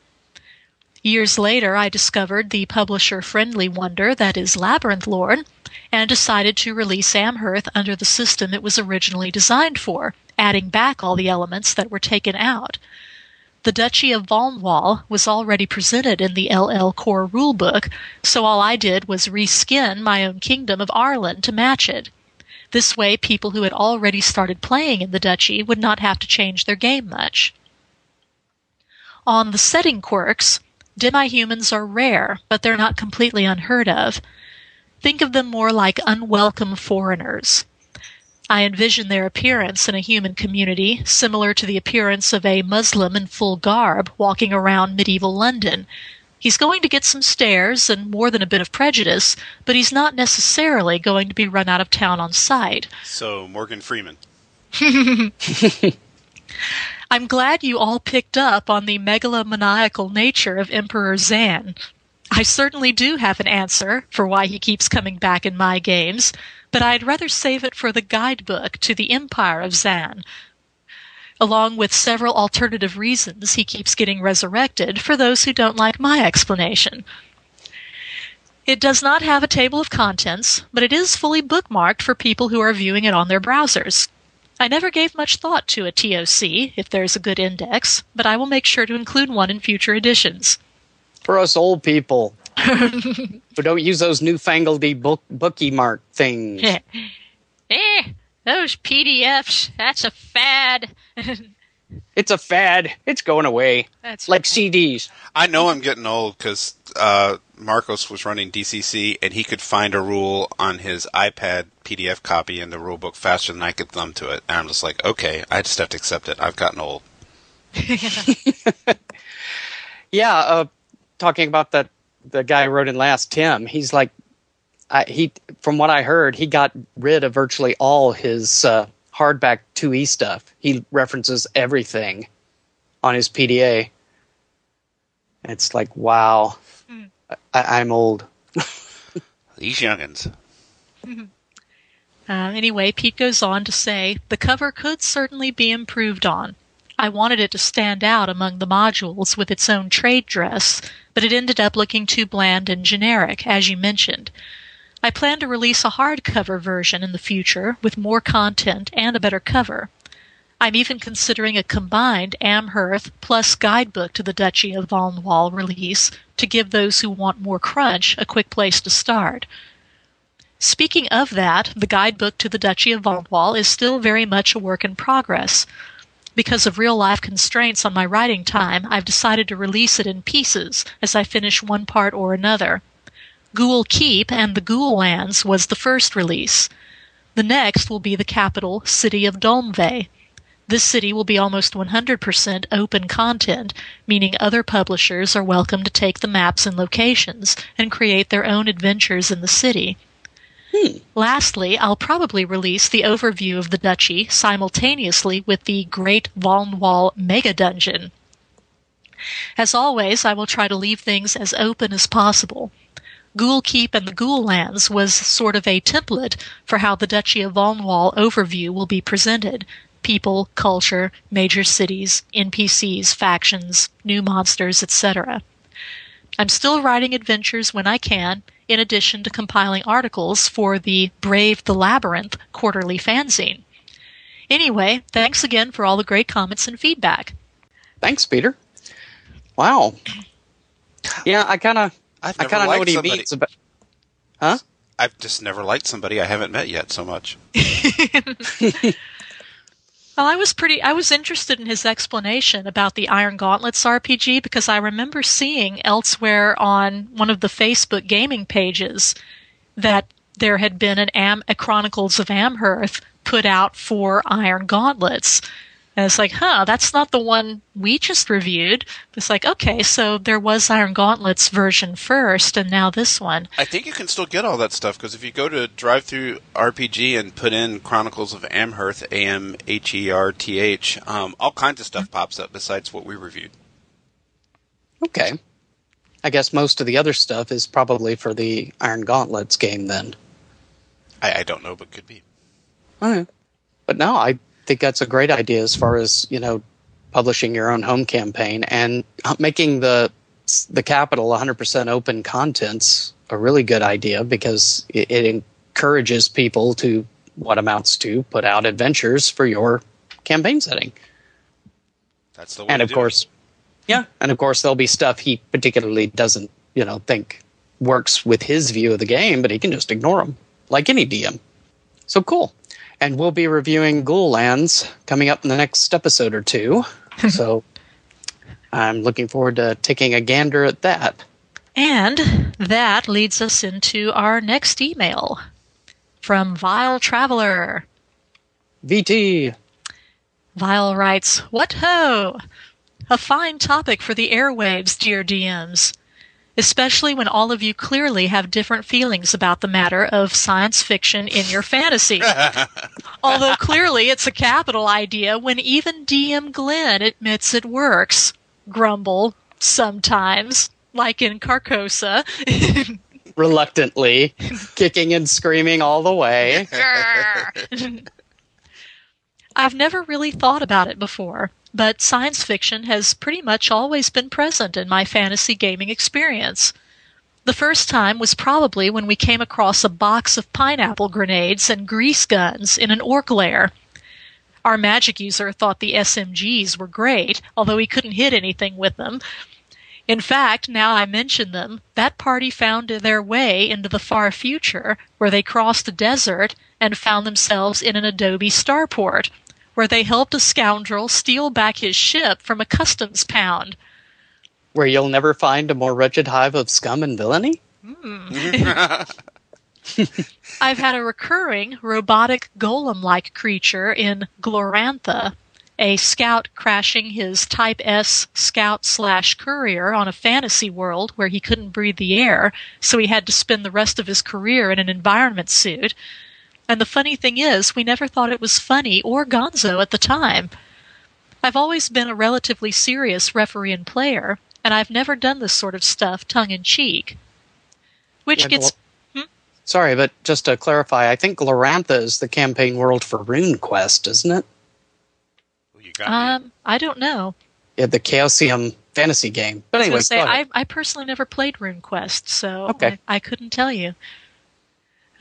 Speaker 6: Years later, I discovered the publisher friendly wonder that is Labyrinth Lord and decided to release Amherth under the system it was originally designed for, adding back all the elements that were taken out. The Duchy of Valnwall was already presented in the LL Core rulebook, so all I did was reskin my own kingdom of Arlen to match it. This way, people who had already started playing in the Duchy would not have to change their game much. On the setting quirks, demi-humans are rare, but they're not completely unheard of. Think of them more like unwelcome foreigners. I envision their appearance in a human community similar to the appearance of a Muslim in full garb walking around medieval London. He's going to get some stares and more than a bit of prejudice, but he's not necessarily going to be run out of town on sight.
Speaker 7: So, Morgan Freeman. (laughs) (laughs)
Speaker 6: I'm glad you all picked up on the megalomaniacal nature of Emperor Zan. I certainly do have an answer for why he keeps coming back in my games, but I'd rather save it for the guidebook to the Empire of Zan, along with several alternative reasons he keeps getting resurrected for those who don't like my explanation. It does not have a table of contents, but it is fully bookmarked for people who are viewing it on their browsers. I never gave much thought to a TOC if there's a good index, but I will make sure to include one in future editions.
Speaker 5: For us old people who don't use those newfangled book bookie mark things. (laughs)
Speaker 6: eh, those PDFs, that's a fad. (laughs)
Speaker 5: It's a fad. It's going away.
Speaker 6: That's
Speaker 5: Like
Speaker 6: right.
Speaker 5: CDs.
Speaker 7: I know I'm getting old because uh, Marcos was running DCC and he could find a rule on his iPad PDF copy in the rule book faster than I could thumb to it. And I'm just like, okay, I just have to accept it. I've gotten old. (laughs)
Speaker 5: Yeah, uh, talking about that, the guy who wrote in last, Tim. He's like, I, he from what I heard, he got rid of virtually all his uh, hardback 2e stuff. He references everything on his PDA. It's like, wow, I, I'm old. (laughs)
Speaker 7: These youngins.
Speaker 6: Uh, (laughs) anyway, Pete goes on to say the cover could certainly be improved on. I wanted it to stand out among the modules with its own trade dress, but it ended up looking too bland and generic, as you mentioned. I plan to release a hardcover version in the future with more content and a better cover. I'm even considering a combined Amherth plus guidebook to the Duchy of Valnwall release to give those who want more crunch a quick place to start. Speaking of that, the guidebook to the Duchy of Valnwall is still very much a work in progress. Because of real life constraints on my writing time, I've decided to release it in pieces as I finish one part or another. Ghoul Keep and the Ghoul Lands was the first release. The next will be the capital city of Dolmvay. This city will be almost 100% open content, meaning other publishers are welcome to take the maps and locations and create their own adventures in the city. Hmm. Lastly, I'll probably release the overview of the duchy simultaneously with the Great Valnwall Mega Dungeon. As always, I will try to leave things as open as possible. Ghoul Keep and the Ghoul Lands was sort of a template for how the Duchy of Valnwall overview will be presented, people, culture, major cities, NPCs, factions, new monsters, etc. I'm still writing adventures when I can, in addition to compiling articles for the Brave the Labyrinth quarterly fanzine. Anyway, thanks again for all the great comments and feedback.
Speaker 5: Thanks, Peter. Wow. Yeah, I kind of,
Speaker 7: I've
Speaker 5: I
Speaker 7: never
Speaker 5: kind of know what he
Speaker 7: somebody.
Speaker 5: means about. Huh?
Speaker 7: I've just never liked somebody I haven't met yet so much. (laughs)
Speaker 6: Well, I was pretty. I was interested in his explanation about the Iron Gauntlets RPG because I remember seeing elsewhere on one of the Facebook gaming pages that there had been an Am- a Chronicles of Amherth put out for Iron Gauntlets. And it's like, huh, that's not the one we just reviewed. It's like, okay, so there was Iron Gauntlets version first, and now this one.
Speaker 7: I think you can still get all that stuff because if you go to Drive Through RPG and put in Chronicles of Amherth, A M H E R T H, um, all kinds of stuff pops up besides what we reviewed.
Speaker 5: Okay. I guess most of the other stuff is probably for the Iron Gauntlets game then.
Speaker 7: I, I don't know, but could be.
Speaker 5: Okay. But no, I think that's a great idea as far as you know, publishing your own home campaign and making the the capital 100% open contents a really good idea because it, it encourages people to what amounts to put out adventures for your campaign setting.
Speaker 7: That's the way
Speaker 5: and
Speaker 7: to
Speaker 5: of
Speaker 7: do
Speaker 5: course, yeah, and of course there'll be stuff he particularly doesn't, you know, think works with his view of the game, but he can just ignore them like any DM. So cool. And we'll be reviewing Ghoul Lands coming up in the next episode or two. (laughs) so I'm looking forward to taking a gander at that.
Speaker 6: And that leads us into our next email from Vile Traveler.
Speaker 5: VT.
Speaker 6: Vile writes, What ho! A fine topic for the airwaves, dear DMs. Especially when all of you clearly have different feelings about the matter of science fiction in your fantasy. (laughs) Although clearly it's a capital idea when even DM Glenn admits it works. Grumble, sometimes, like in Carcosa. (laughs)
Speaker 5: Reluctantly, kicking and screaming all the way. (laughs)
Speaker 6: I've never really thought about it before, but science fiction has pretty much always been present in my fantasy gaming experience. The first time was probably when we came across a box of pineapple grenades and grease guns in an orc lair. Our magic user thought the SMGs were great, although he couldn't hit anything with them. In fact, now I mention them, that party found their way into the far future, where they crossed a desert and found themselves in an adobe starport, where they helped a scoundrel steal back his ship from a customs pound.
Speaker 5: Where you'll never find a more wretched hive of scum and villainy? Hmm. (laughs)
Speaker 6: I've had a recurring robotic golem like creature in Glorantha, a scout crashing his Type S scout slash courier on a fantasy world where he couldn't breathe the air, so he had to spend the rest of his career in an environment suit. And the funny thing is, we never thought it was funny or gonzo at the time. I've always been a relatively serious referee and player, and I've never done this sort of stuff tongue in cheek. Which
Speaker 5: Yeah,
Speaker 6: gets
Speaker 5: Sorry, but just to clarify, I think Glorantha is the campaign world for RuneQuest, isn't it?
Speaker 7: You got.
Speaker 6: Um, I don't know.
Speaker 5: Yeah, the Chaosium fantasy game. But
Speaker 6: I
Speaker 5: anyway,
Speaker 6: gonna say. I, I personally never played RuneQuest, so
Speaker 5: Okay.
Speaker 6: I, I couldn't tell you.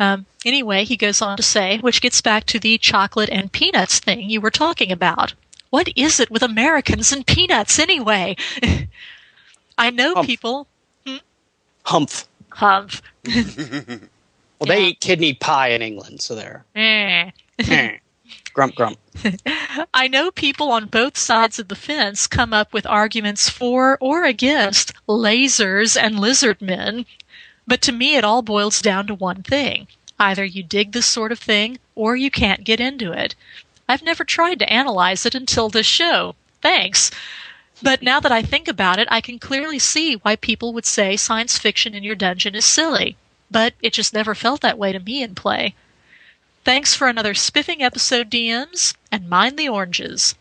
Speaker 6: Um, anyway, he goes on to say, which gets back to the chocolate and peanuts thing you were talking about. What is it with Americans and peanuts anyway? (laughs) I know
Speaker 5: Humph.
Speaker 6: people
Speaker 5: Humph.
Speaker 6: Humph. (laughs)
Speaker 5: Well, they
Speaker 6: Yeah.
Speaker 5: eat kidney pie in England, so there. (laughs)
Speaker 6: Eh.
Speaker 5: grump, grump.
Speaker 6: I know people on both sides of the fence come up with arguments for or against lasers and lizard men, but to me it all boils down to one thing. Either you dig this sort of thing or you can't get into it. I've never tried to analyze it until this show. Thanks. But now that I think about it, I can clearly see why people would say science fiction in your dungeon is silly. But it just never felt that way to me in play. Thanks for another spiffing episode, DMs, and mind the oranges.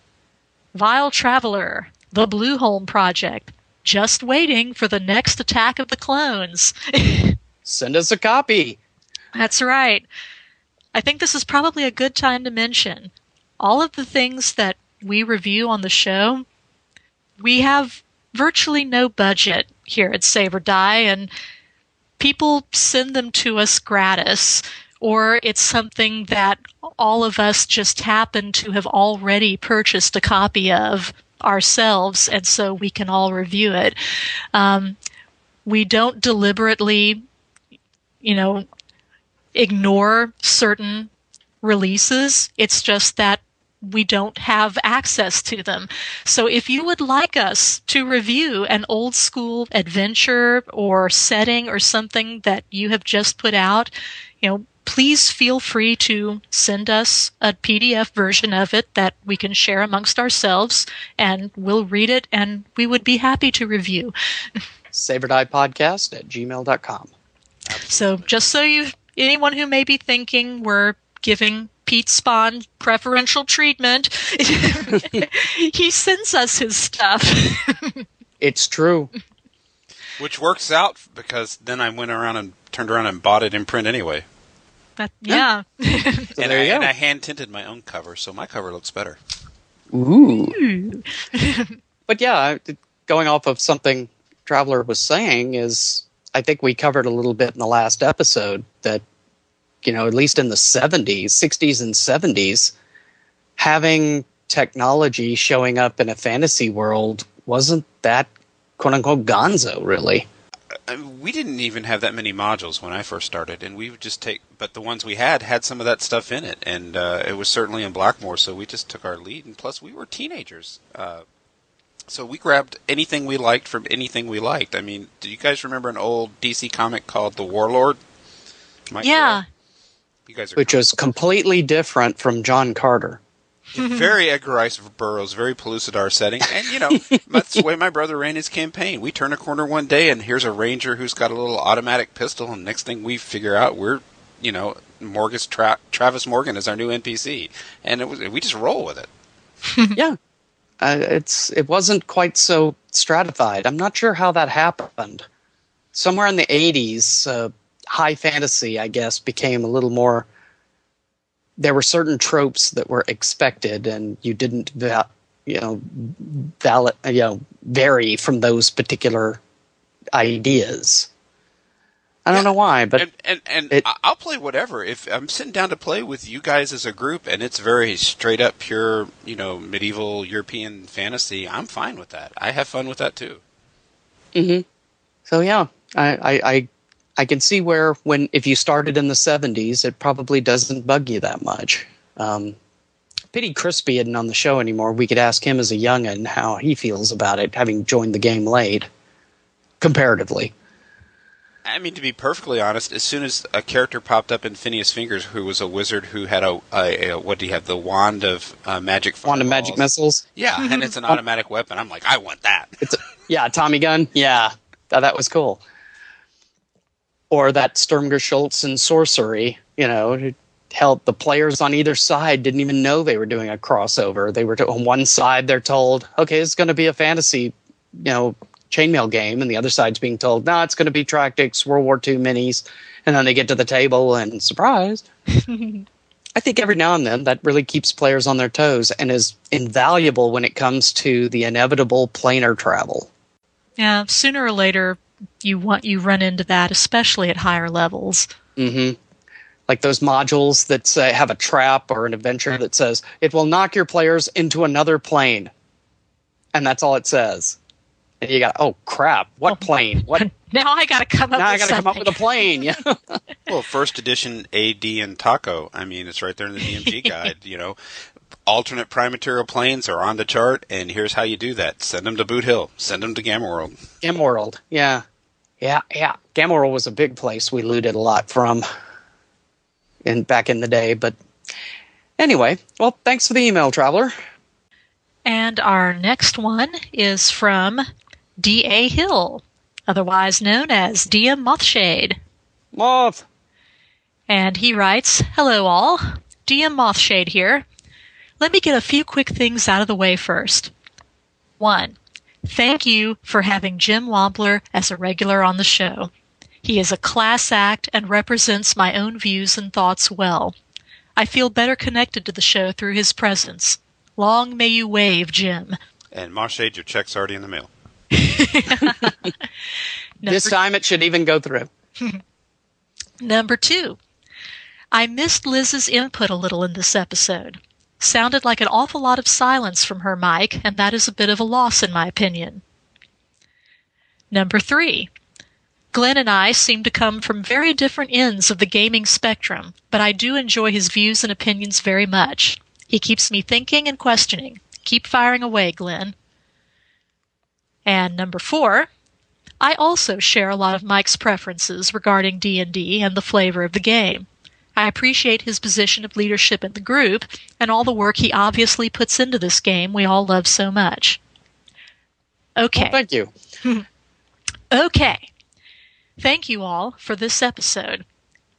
Speaker 6: Vile Traveler, The Blue Home Project, just waiting for the next attack of the clones. (laughs)
Speaker 5: Send us a copy.
Speaker 6: That's right. I think this is probably a good time to mention. all of the things that we review on the show, we have virtually no budget here at Save or Die, and people send them to us gratis, or it's something that all of us just happen to have already purchased a copy of ourselves, and so we can all review it. Um, we don't deliberately, you know, ignore certain releases. It's just that we don't have access to them. So if you would like us to review an old school adventure or setting or something that you have just put out, you know, please feel free to send us a PDF version of it that we can share amongst ourselves and we'll read it and we would be happy to review. (laughs)
Speaker 5: Save or Die Podcast at gmail.com.
Speaker 6: So just so you, anyone who may be thinking we're giving Pete Spahn preferential treatment, (laughs) he sends us his stuff. (laughs)
Speaker 5: It's true.
Speaker 7: Which works out because then I went around and turned around and bought it in print anyway.
Speaker 6: But yeah, (laughs)
Speaker 5: So
Speaker 7: and,
Speaker 5: there
Speaker 7: I,
Speaker 5: you
Speaker 7: and. I hand tinted my own cover, so my cover looks better.
Speaker 5: Ooh. (laughs) but yeah, going off of something Traveler was saying is I think we covered a little bit in the last episode that you know, at least in the 70s, 60s and 70s, having technology showing up in a fantasy world wasn't that quote unquote gonzo really.
Speaker 7: I mean, we didn't even have that many modules when I first started, and we would just take. But the ones we had had some of that stuff in it, and uh, it was certainly in Blackmoor, so we just took our lead. And plus, we were teenagers, uh, so we grabbed anything we liked from anything we liked. I mean, do you guys remember an old DC comic called The Warlord? Mike
Speaker 6: yeah.
Speaker 7: Carroll? you guys are
Speaker 5: Which was completely different from John Carter. (laughs)
Speaker 7: very Edgar Rice Burroughs, very Pellucidar setting, and you know (laughs) that's the way my brother ran his campaign. We turn a corner one day, and here's a ranger who's got a little automatic pistol, and next thing we figure out, we're you know Morgus Tra- Travis Morgan is our new NPC, and it was we just roll with it. (laughs)
Speaker 5: yeah, uh, it's it wasn't quite so stratified. I'm not sure how that happened. Somewhere in the '80s, uh, high fantasy, I guess, became a little more. There were certain tropes that were expected, and you didn't, you know, valid, you know, vary from those particular ideas. I don't know why, but
Speaker 7: and and, and
Speaker 5: it-
Speaker 7: I'll play whatever. If I'm sitting down to play with you guys as a group, and it's very straight up, pure, you know, medieval European fantasy, I'm fine with that. I have fun with that too. Mm-hmm.
Speaker 5: So yeah, I, I I I can see where when if you started in the '70s, it probably doesn't bug you that much. Um, pity Crispy isn't on the show anymore. We could ask him as a youngin how he feels about it, having joined the game late, comparatively.
Speaker 7: I mean, to be perfectly honest, as soon as a character popped up in Finieous Fingers, who was a wizard who had a, a, a what do you have, the wand of uh, magic,
Speaker 5: Wand of magic missiles.
Speaker 7: Yeah, and it's an (laughs) automatic weapon. I'm like, I want that.
Speaker 5: It's a, yeah, Tommy gun. Yeah, that, that was cool. Or that Sturmgeschütz and sorcery. You know, it helped the players on either side didn't even know they were doing a crossover. They were to, on one side they're told, okay, it's going to be a fantasy, you know, chainmail game, and the other side's being told, no, it's going to be Tractics World War II minis. And then they get to the table and surprise. (laughs) I think every now and then that really keeps players on their toes and is invaluable when it comes to the inevitable planar travel.
Speaker 6: Yeah, sooner or later you want you run into that, especially at higher levels.
Speaker 5: hmm Like those modules that say have a trap or an adventure that says it will knock your players into another plane, and that's all it says. And you got oh crap, what plane? What (laughs)
Speaker 6: Now I got to come up.
Speaker 5: now? I
Speaker 6: with
Speaker 5: got to come up with a plane. Yeah, (laughs) (laughs)
Speaker 7: Well, first edition AD and Taco. I mean, it's right there in the DMG guide. You know, alternate prime material planes are on the chart, and here's how you do that: send them to Boot Hill, send them to Gamma World.
Speaker 5: Gamma World. Yeah, yeah, yeah. Gamma World was a big place we looted a lot from, in back in the day. But anyway, well, thanks for the email, traveler.
Speaker 6: And our next one is from D.A. Hill, otherwise known as DM Mothshade.
Speaker 5: Moth.
Speaker 6: And he writes Hello, all. DM Mothshade here. Let me get a few quick things out of the way first. 1. Thank you for having Jim Wampler as a regular on the show. He is a class act and represents my own views and thoughts well. I feel better connected to the show through his presence. Long may you wave, Jim.
Speaker 7: And Marshade, your check's already in the mail. (laughs)
Speaker 5: This time it should even go through. (laughs)
Speaker 6: Number two, I missed Liz's input a little in this episode. Sounded like an awful lot of silence from her, Mike, and that is a bit of a loss in my opinion. Number three, Glenn and I seem to come from very different ends of the gaming spectrum, but I do enjoy his views and opinions very much. He keeps me thinking and questioning. Keep firing away, Glenn. And number four, I also share a lot of Mike's preferences regarding D&D and the flavor of the game. I appreciate his position of leadership in the group and all the work he obviously puts into this game we all love so much. Okay.
Speaker 5: Well, thank you. (laughs)
Speaker 6: Okay. Thank you all for this episode.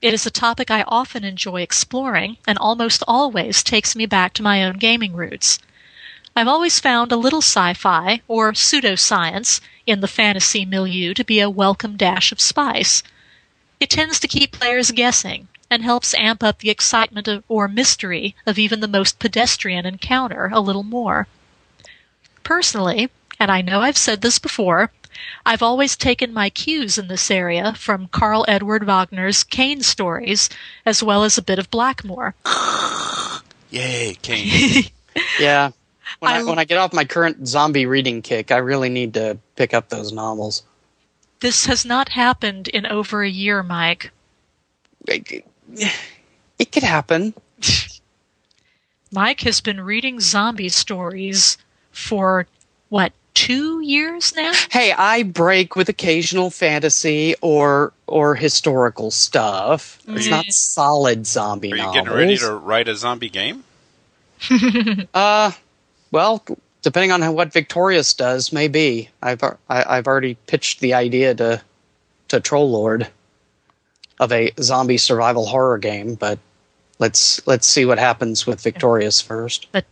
Speaker 6: It is a topic I often enjoy exploring and almost always takes me back to my own gaming roots. I've always found a little sci fi or pseudoscience in the fantasy milieu to be a welcome dash of spice. It tends to keep players guessing and helps amp up the excitement of, or mystery of even the most pedestrian encounter a little more. Personally, and I know I've said this before, I've always taken my cues in this area from Karl Edward Wagner's Kane stories, as well as a bit of Blackmoor. (gasps)
Speaker 7: Yay, Kane. (laughs)
Speaker 5: Yeah. When I,
Speaker 6: I-
Speaker 5: when I get off my current zombie reading kick, I really need to pick up those novels.
Speaker 6: This has not happened in over a year, Mike.
Speaker 5: It, it could happen. (laughs)
Speaker 6: Mike has been reading zombie stories for, what, two years now?
Speaker 5: Hey, I break with occasional fantasy or or historical stuff. It's not solid zombie
Speaker 7: Are you
Speaker 5: novels.
Speaker 7: getting ready to write a zombie game? (laughs)
Speaker 5: Uh, well, depending on how, what Victorious does, maybe. I've I, I've already pitched the idea to to Troll Lord of a zombie survival horror game, but let's let's see what happens with Victorious first.
Speaker 6: But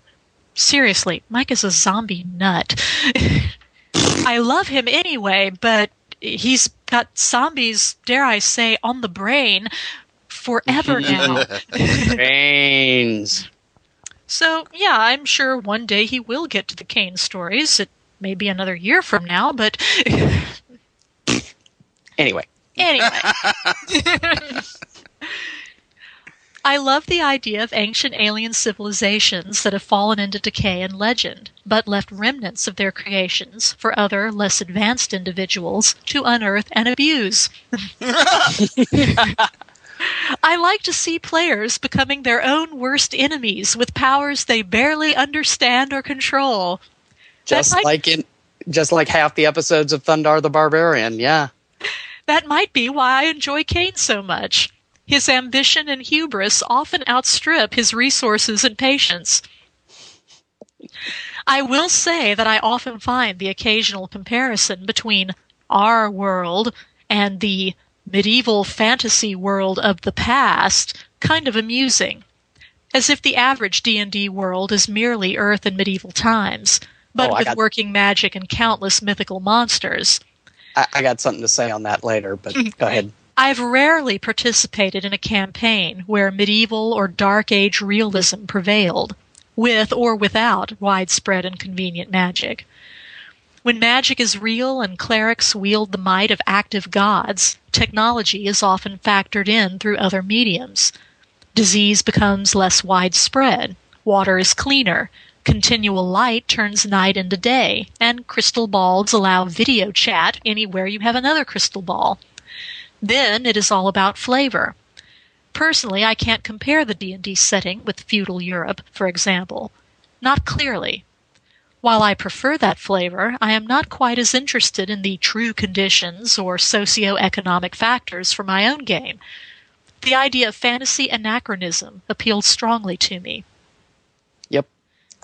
Speaker 6: Seriously, Mike is a zombie nut. (laughs) I love him anyway, but he's got zombies, dare I say, on the brain forever (laughs) now.
Speaker 5: Brains.
Speaker 6: So, yeah, I'm sure one day he will get to the Kane stories. It may be another year from now, but (laughs)
Speaker 5: Anyway,
Speaker 6: anyway. (laughs) I love the idea of ancient alien civilizations that have fallen into decay and legend, but left remnants of their creations for other, less advanced individuals to unearth and abuse. (laughs) I like to see players becoming their own worst enemies with powers they barely understand or control.
Speaker 5: just
Speaker 6: might-
Speaker 5: like in just like half the episodes of Thundarr the Barbarian, yeah.
Speaker 6: That might be why I enjoy Kane so much. His ambition and hubris often outstrip his resources and patience. I will say that I often find the occasional comparison between our world and the medieval fantasy world of the past kind of amusing, as if the average D&D world is merely Earth in medieval times, but
Speaker 5: Oh,
Speaker 6: with
Speaker 5: got-
Speaker 6: working magic and countless mythical monsters.
Speaker 5: I, I got something to say on that later, but mm-hmm. go ahead.
Speaker 6: I've rarely participated in a campaign where medieval or dark age realism prevailed, with or without widespread and convenient magic. When magic is real and clerics wield the might of active gods, technology is often factored in through other mediums. Disease becomes less widespread, water is cleaner, continual light turns night into day, and crystal balls allow video chat anywhere you have another crystal ball. Then it is all about flavor. Personally, I can't compare the D&D setting with feudal Europe, for example. Not clearly. While I prefer that flavor, I am not quite as interested in the true conditions or socio-economic factors for my own game. The idea of fantasy anachronism appealed strongly to me.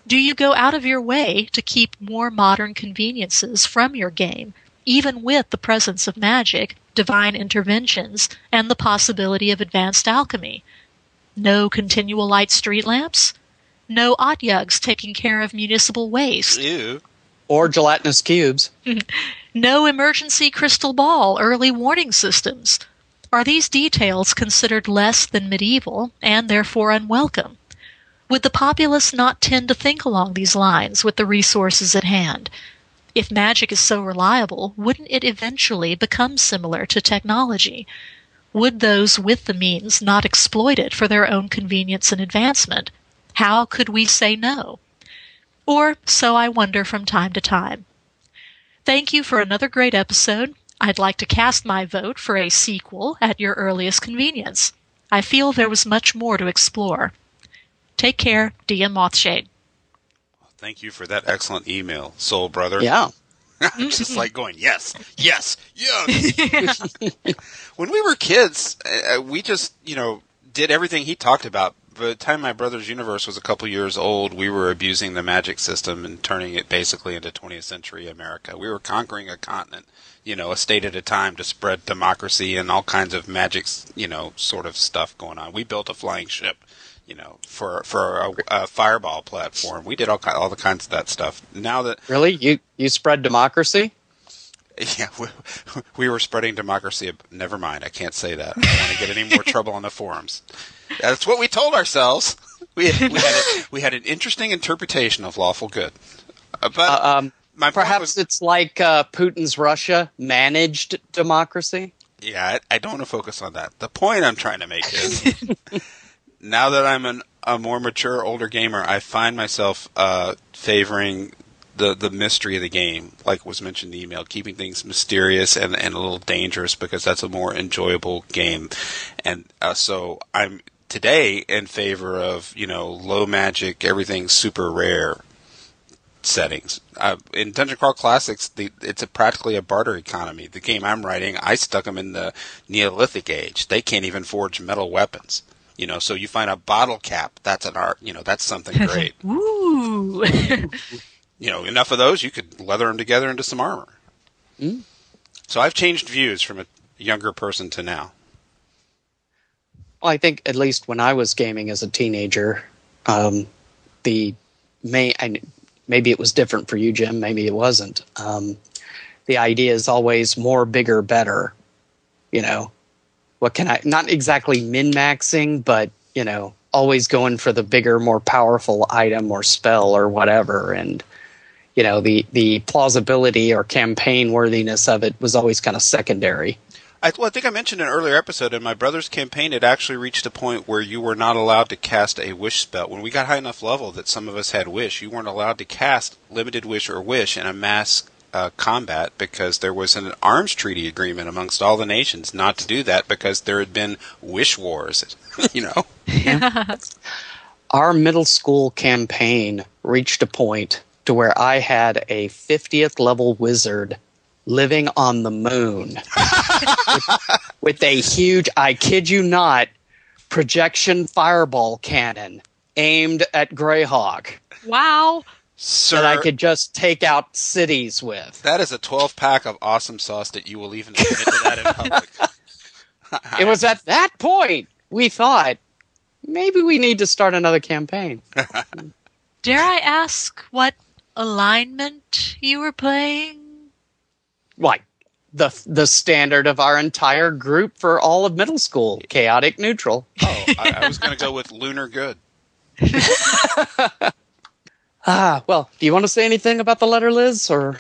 Speaker 5: Yep.
Speaker 6: Do you go out of your way to keep more modern conveniences from your game, even with the presence of magic, divine interventions, and the possibility of advanced alchemy? No continual light street lamps? No otyugs taking care of municipal waste?
Speaker 7: Ew.
Speaker 5: Or gelatinous cubes. (laughs)
Speaker 6: No emergency crystal ball early warning systems? Are these details considered less than medieval and therefore unwelcome? Would the populace not tend to think along these lines with the resources at hand? If magic is so reliable, wouldn't it eventually become similar to technology? Would those with the means not exploit it for their own convenience and advancement? How could we say no? Or so I wonder from time to time. Thank you for another great episode. I'd like to cast my vote for a sequel at your earliest convenience. I feel there was much more to explore. Take care, DM Mothshade.
Speaker 7: Thank you for that excellent email, soul brother.
Speaker 5: Yeah. (laughs)
Speaker 7: I'm just like going, yes, yes, yes. (laughs) when we were kids, uh, we just, you know, did everything he talked about. By the time my brother's universe was a couple years old, we were abusing the magic system and turning it basically into 20th century America. We were conquering a continent, you know, a state at a time to spread democracy and all kinds of magic, you know, sort of stuff going on. We built a flying ship you know, for for a, a fireball platform. We did all all the kinds of that stuff. Now that
Speaker 5: Really? You you spread democracy? (laughs)
Speaker 7: yeah, we, we were spreading democracy. Never mind, I can't say that. I don't want to get any more (laughs) trouble on the forums. That's what we told ourselves. We had, we had, a, we had an interesting interpretation of lawful good. Uh, But
Speaker 5: Uh, um,
Speaker 7: my
Speaker 5: perhaps
Speaker 7: was-
Speaker 5: it's like uh, Putin's Russia managed democracy.
Speaker 7: Yeah, I, I don't want to focus on that. The point I'm trying to make is (laughs) now that I'm an, a more mature, older gamer, I find myself uh, favoring the the mystery of the game, like was mentioned in the email, keeping things mysterious and, and a little dangerous because that's a more enjoyable game. And uh, so I'm today in favor of you know low magic, everything super rare settings. Uh, in Dungeon Crawl Classics, the, it's a practically a barter economy. The game I'm writing, I stuck them in the Neolithic age. They can't even forge metal weapons. You know, so you find a bottle cap. That's an art. You know, that's something great. (laughs)
Speaker 6: Ooh.
Speaker 7: you know, enough of those, you could leather them together into some armor. So I've changed views from a younger person to now.
Speaker 5: Well, I think at least when I was gaming as a teenager, um, the may I, maybe it was different for you, Jim. Maybe it wasn't. Um, the idea is always more, bigger, better. You know, what can I? Not exactly min maxing, but you know, always going for the bigger, more powerful item or spell or whatever. And you know, the the plausibility or campaign worthiness of it was always kind of secondary.
Speaker 7: I, well, I think I mentioned in an earlier episode in my brother's campaign, it actually reached a point where you were not allowed to cast a wish spell. When we got high enough level that some of us had wish, you weren't allowed to cast limited wish or wish in a mass uh, combat because there was an arms treaty agreement amongst all the nations not to do that because there had been wish wars. (laughs) you know, (laughs)
Speaker 5: our middle school campaign reached a point to where I had a 50th level wizard living on the moon (laughs) with, with a huge, I kid you not, projection fireball cannon aimed at Greyhawk
Speaker 6: wow.
Speaker 7: Sir.
Speaker 5: that I could just take out cities with.
Speaker 7: that is a 12 pack of awesome sauce that you will even admit to that in public. (laughs) (laughs)
Speaker 5: It was at that point we thought maybe we need to start another campaign. (laughs)
Speaker 6: Dare I ask what alignment you were playing?
Speaker 5: Like the the standard of our entire group for all of middle school, chaotic neutral.
Speaker 7: Oh, I, I was going to go with lunar good.
Speaker 5: Ah, well, do you want to say anything about the letter, Liz? Or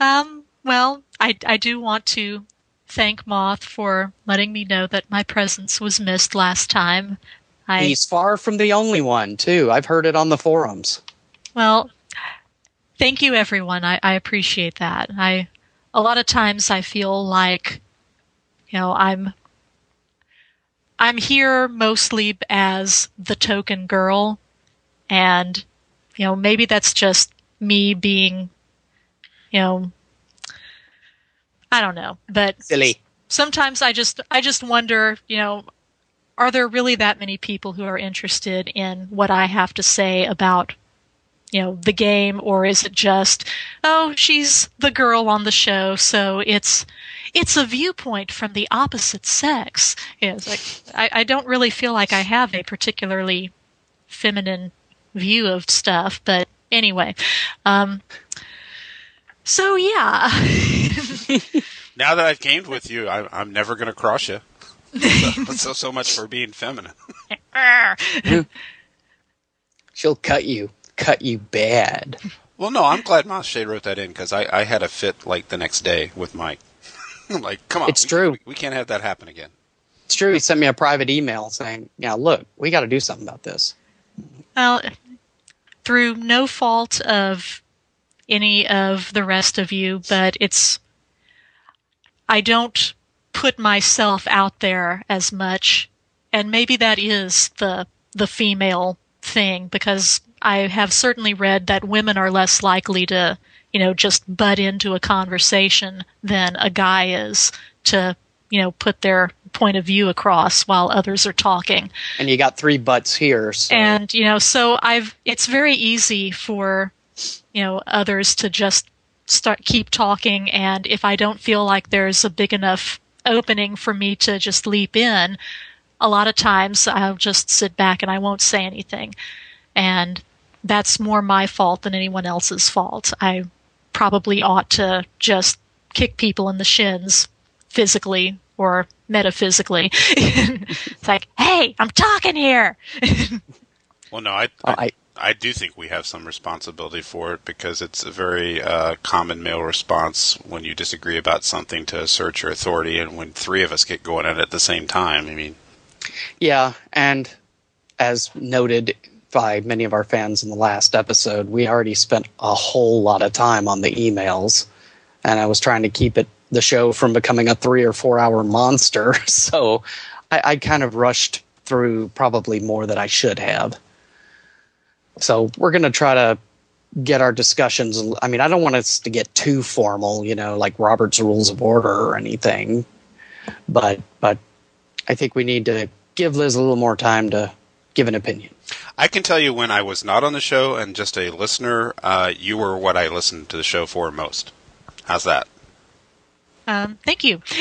Speaker 6: Um, well, I, I do want to thank Moth for letting me know that my presence was missed last time. I
Speaker 5: he's far from the only one, too. I've heard it on the forums.
Speaker 6: Well, thank you, everyone. I, I appreciate that. I a lot of times I feel like, you know, I'm I'm here mostly as the token girl, and you know, maybe that's just me being, you know, I don't know, but
Speaker 5: Silly.
Speaker 6: sometimes I just I just wonder, you know, are there really that many people who are interested in what I have to say about you know the game or is it just oh she's the girl on the show so it's it's a viewpoint from the opposite sex you know, like I, I don't really feel like i have a particularly feminine view of stuff but anyway um so yeah (laughs)
Speaker 7: Now that I've gamed with you, I, I'm never going to cross you. so, (laughs) so so much for being feminine. (laughs)
Speaker 5: She'll cut you, cut you bad.
Speaker 7: Well, no, I'm glad Mothshade wrote that in because I, I had a fit like the next day with Mike. I'm like, come on,
Speaker 5: It's
Speaker 7: we,
Speaker 5: true.
Speaker 7: We, we can't have that happen again.
Speaker 5: It's true. He sent me a private email saying, "Yeah, look, we got to do something about this."
Speaker 6: Well, through no fault of any of the rest of you, but it's. I don't put myself out there as much, and maybe that is the the female thing because I have certainly read that women are less likely to, you know, just butt into a conversation than a guy is to, you know, put their point of view across while others are talking.
Speaker 5: And you got three butts here. So
Speaker 6: And you know, so I've it's very easy for you know others to just start keep talking and if I don't feel like there's a big enough opening for me to just leap in, a lot of times I'll just sit back and I won't say anything. And that's more my fault than anyone else's fault. I probably ought to just kick people in the shins physically or metaphysically. (laughs) it's like, hey, I'm talking here. (laughs)
Speaker 7: Well, no, I,
Speaker 5: Oh,
Speaker 7: I,
Speaker 5: I-
Speaker 7: I do think we have some responsibility for it because it's a very uh, common male response when you disagree about something to assert your authority, and when three of us get going at it at the same time. I mean,
Speaker 5: Yeah, and as noted by many of our fans in the last episode, we already spent a whole lot of time on the emails, and I was trying to keep it the show from becoming a three or four hour monster. (laughs) So I, I kind of rushed through probably more than I should have. So we're going to try to get our discussions. I mean, I don't want us to get too formal, you know, like Robert's Rules of Order or anything, but but I think we need to give Liz a little more time to give an opinion.
Speaker 7: I can tell you when I was not on the show and just a listener, uh, you were what I listened to the show for most. How's that?
Speaker 6: Um, thank you. (laughs)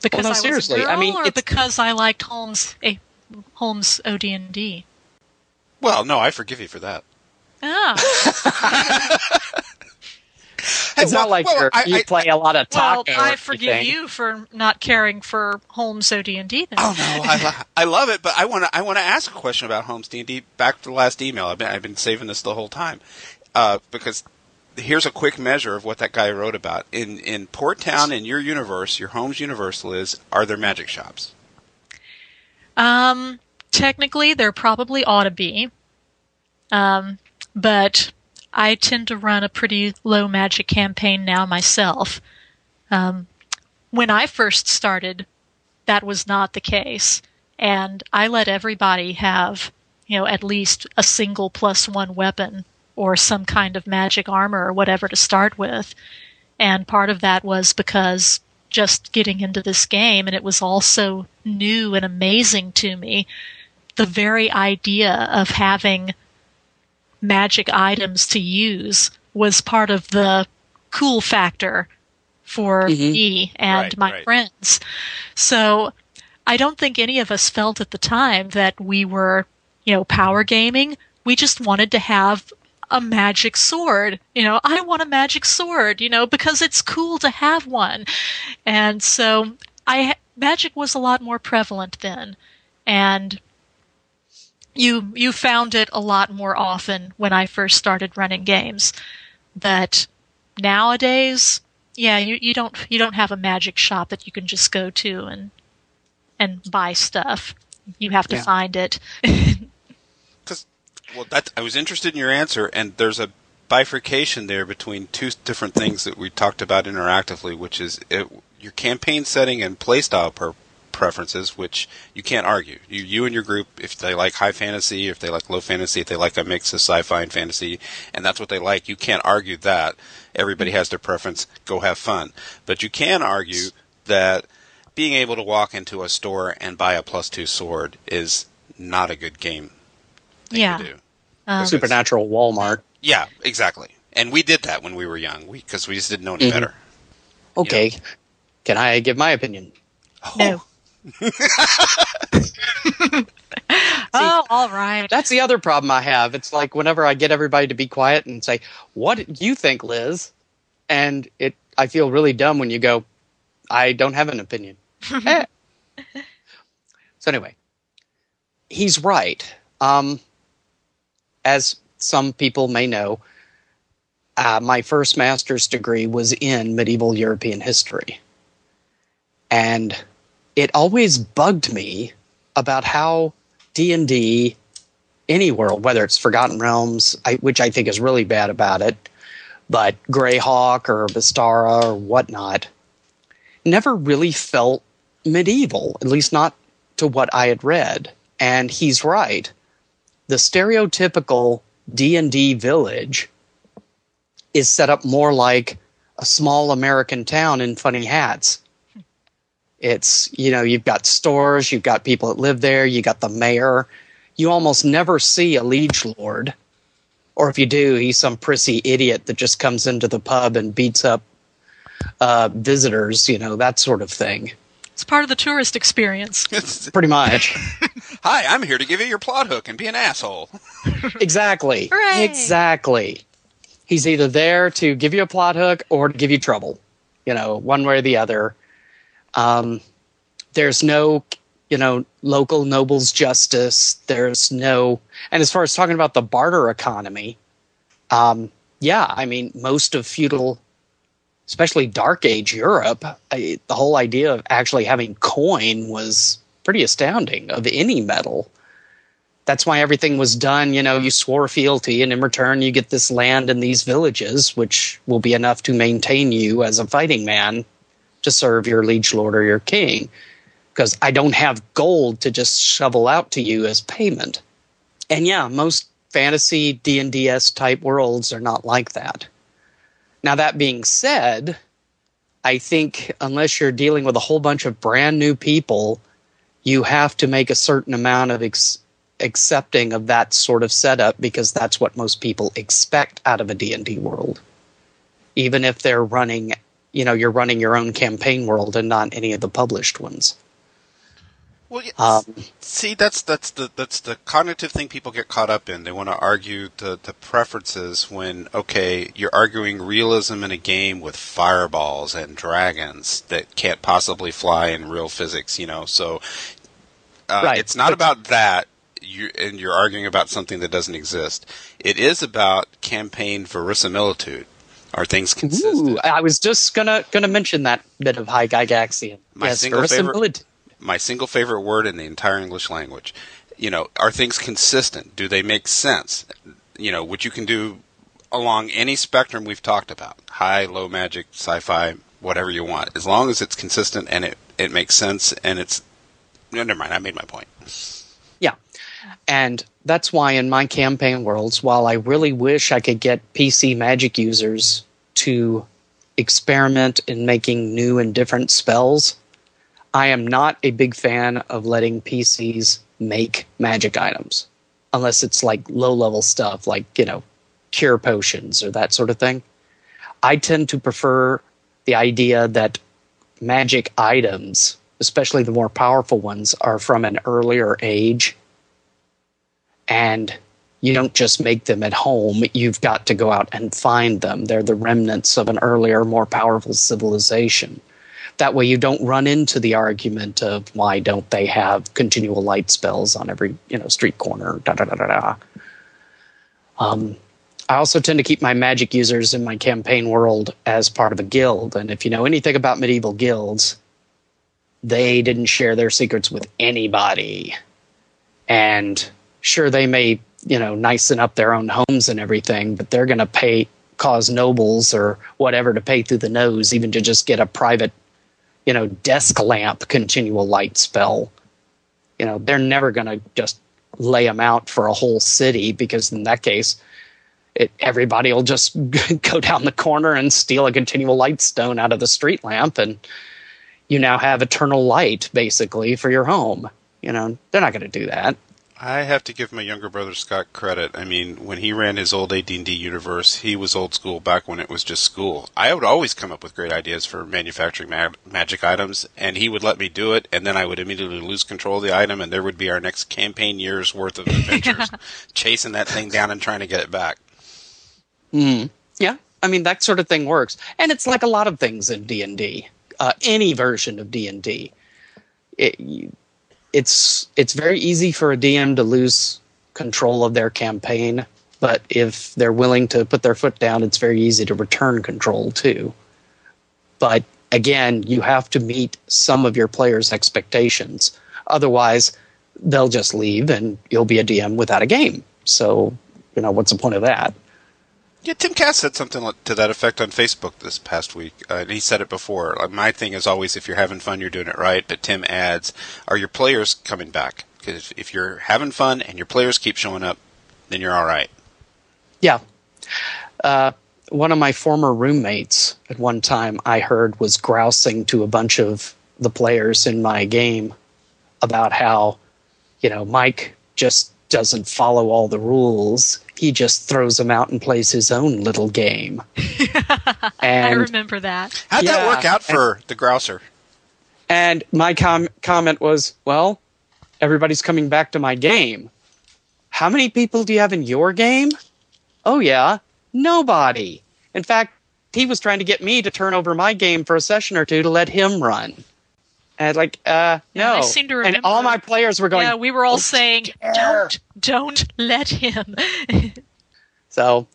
Speaker 6: because
Speaker 5: no,
Speaker 6: I was
Speaker 5: seriously,
Speaker 6: a girl,
Speaker 5: I mean,
Speaker 6: or because I liked Holmes, a Holmes OD&D.
Speaker 7: Well, no, I forgive you for that.
Speaker 6: Ah, (laughs)
Speaker 5: It's
Speaker 7: well,
Speaker 5: not like
Speaker 7: well,
Speaker 5: you're,
Speaker 7: I-
Speaker 5: you
Speaker 7: I-
Speaker 5: play a lot of
Speaker 6: well,
Speaker 5: talking.
Speaker 6: I forgive
Speaker 5: anything.
Speaker 6: you for not caring for Holmes OD&D. Then.
Speaker 7: Oh no, I, I love it, but I want to I want to ask a question about Holmes D and D. Back to the last email, I've been I've been saving this the whole time, uh, because here's a quick measure of what that guy wrote about in in Port Town in your universe, your home's universe, Liz. Are there magic shops?
Speaker 6: Um, technically, there probably ought to be. Um, but I tend to run a pretty low magic campaign now myself. Um, when I first started, that was not the case. And I let everybody have, you know, at least a single plus one weapon or some kind of magic armor or whatever to start with. And part of that was because just getting into this game and it was all so new and amazing to me. The very idea of having magic items to use was part of the cool factor for
Speaker 5: Mhm.
Speaker 6: me and
Speaker 7: Right,
Speaker 6: my
Speaker 7: right.
Speaker 6: friends. So I don't think any of us felt at the time that we were, you know, power gaming. We just wanted to have a magic sword. You know, I want a magic sword, you know, because it's cool to have one. And so I magic was a lot more prevalent then. And you you found it a lot more often when I first started running games. That nowadays, yeah, you, you don't you don't have a magic shop that you can just go to and and buy stuff. You have to
Speaker 5: Yeah.
Speaker 6: find it. (laughs)
Speaker 7: Well, that I was interested in your answer, and there's a bifurcation there between two different things that we talked about interactively, which is it, your campaign setting and playstyle per preferences, which you can't argue. You, you and your group, if they like high fantasy, if they like low fantasy, if they like a mix of sci-fi and fantasy, and that's what they like, you can't argue that. Everybody mm-hmm. has their preference. Go have fun. But you can argue that being able to walk into a store and buy a plus two sword is not a good game
Speaker 6: Yeah.
Speaker 7: To.
Speaker 6: Um,
Speaker 5: Supernatural Walmart.
Speaker 7: Yeah, exactly. And we did that when we were young because we just didn't know any
Speaker 5: Mhm.
Speaker 7: better.
Speaker 5: Okay. Can I give my opinion?
Speaker 6: no. (laughs) oh, all right.
Speaker 5: That's the other problem I have. It's like whenever I get everybody to be quiet and say, "What do you think, Liz?" and it, I feel really dumb when you go, "I don't have an opinion." (laughs) Eh. so anyway, he's right. Um, as some people may know, uh, my first master's degree was in medieval European history, and it always bugged me about how D and D, any world, whether it's Forgotten Realms, I, which I think is really bad about it, but Greyhawk or Mystara or whatnot, never really felt medieval, at least not to what I had read. And he's right. The stereotypical D&D village is set up more like a small American town in funny hats. It's, you know, you've got stores, you've got people that live there, you got the mayor. You almost never see a liege lord. Or if you do, he's some prissy idiot that just comes into the pub and beats up uh, visitors, you know, that sort of thing.
Speaker 6: It's part of the tourist experience. (laughs)
Speaker 5: Pretty much. (laughs)
Speaker 7: Hi, I'm here to give you your plot hook and be an asshole. (laughs)
Speaker 5: exactly.
Speaker 6: Hooray.
Speaker 5: Exactly. He's either there to give you a plot hook or to give you trouble, you know, one way or the other. Um, there's no, you know, local nobles justice. There's no, and as far as talking about the barter economy, um, yeah, I mean, most of feudal, especially Dark Age Europe, I, the whole idea of actually having coin was pretty astounding of any metal that's why everything was done. You know, you swore fealty, and in return, you get this land and these villages, which will be enough to maintain you as a fighting man to serve your liege lord or your king. Because I don't have gold to just shovel out to you as payment. And yeah, most fantasy D and DS type worlds are not like that. Now that being said, I think unless you're dealing with a whole bunch of brand new people, you have to make a certain amount of ex- accepting of that sort of setup because that's what most people expect out of a D&D world. Even if they're running, you know, you're running your own campaign world and not any of the published ones.
Speaker 7: Well, yeah,
Speaker 5: Um,
Speaker 7: see, that's that's the that's the cognitive thing people get caught up in. They want to argue the the preferences when okay, you're arguing realism in a game with fireballs and dragons that can't possibly fly in real physics. You know, so uh,
Speaker 5: Right,
Speaker 7: it's not
Speaker 5: but-
Speaker 7: about that. You and you're arguing about something that doesn't exist. It is about campaign verisimilitude. Are things consistent?
Speaker 5: Ooh, I was just gonna gonna mention that bit of high Gygaxian.
Speaker 7: My
Speaker 5: yes,
Speaker 7: single favorite-
Speaker 5: verisimilitude.
Speaker 7: My single favorite word in the entire English language. You know, are things consistent? Do they make sense? You know, which you can do along any spectrum we've talked about high, low magic, sci fi, whatever you want. As long as it's consistent and it, it makes sense and it's. No, never mind, I made my point.
Speaker 5: Yeah. And that's why in my campaign worlds, while I really wish I could get PC magic users to experiment in making new and different spells, I am not a big fan of letting PCs make magic items unless it's like low level stuff like, you know, cure potions or that sort of thing. I tend to prefer the idea that magic items, especially the more powerful ones, are from an earlier age and you don't just make them at home. You've got to go out and find them. They're the remnants of an earlier, more powerful civilization. That way, you don't run into the argument of why don't they have continual light spells on every you know street corner. Da da da da da. Um, I also tend to keep my magic users in my campaign world as part of a guild. And if you know anything about medieval guilds, they didn't share their secrets with anybody. And sure, they may, you know, nicen up their own homes and everything, but they're going to pay, cause nobles or whatever to pay through the nose, even to just get a private, you know, desk lamp continual light spell. You know, they're never going to just lay them out for a whole city because in that case, it, everybody will just (laughs) go down the corner and steal a continual light stone out of the street lamp and you now have eternal light basically for your home you know they're not going to do that
Speaker 7: I have to give my younger brother Scott credit. I mean, when he ran his old AD&D universe, he was old school back when it was just school. I would always come up with great ideas for manufacturing ma- magic items, and he would let me do it, and then I would immediately lose control of the item, and there would be our next campaign year's worth of (laughs) adventures, chasing that thing down and trying to get it back.
Speaker 5: mm. yeah i mean that sort of thing works and it's like a lot of things in d&d uh, any version of d&d it, you- it's it's very easy for a DM to lose control of their campaign, but if they're willing to put their foot down, it's very easy to return control too. But again, you have to meet some of your players' expectations. Otherwise, they'll just leave and you'll be a DM without a game. So, you know, what's the point of that?
Speaker 7: Yeah, Tim Kask said something to that effect on Facebook this past week. Uh, and he said it before. Like, my thing is always if you're having fun, you're doing it right. But Tim adds, are your players coming back? Because if, if you're having fun and your players keep showing up, then you're all right.
Speaker 5: Yeah. Uh, one of my former roommates at one time I heard was grousing to a bunch of the players in my game about how, you know, Mike just doesn't follow all the rules. He just throws them out and plays his own little game. (laughs)
Speaker 6: I remember that.
Speaker 7: How'd that work out for the grouser?
Speaker 5: And my com- comment was, well, everybody's coming back to my game. How many people do you have in your game? Oh, yeah, nobody. In fact, he was trying to get me to turn over my game for a session or two to let him run. And like, uh,
Speaker 6: Yeah, I
Speaker 5: no.
Speaker 6: seem to
Speaker 5: and all my players were going,
Speaker 6: yeah, we were all
Speaker 5: "Don't
Speaker 6: saying,
Speaker 5: dare."
Speaker 6: "Don't, don't let him." (laughs)
Speaker 5: So,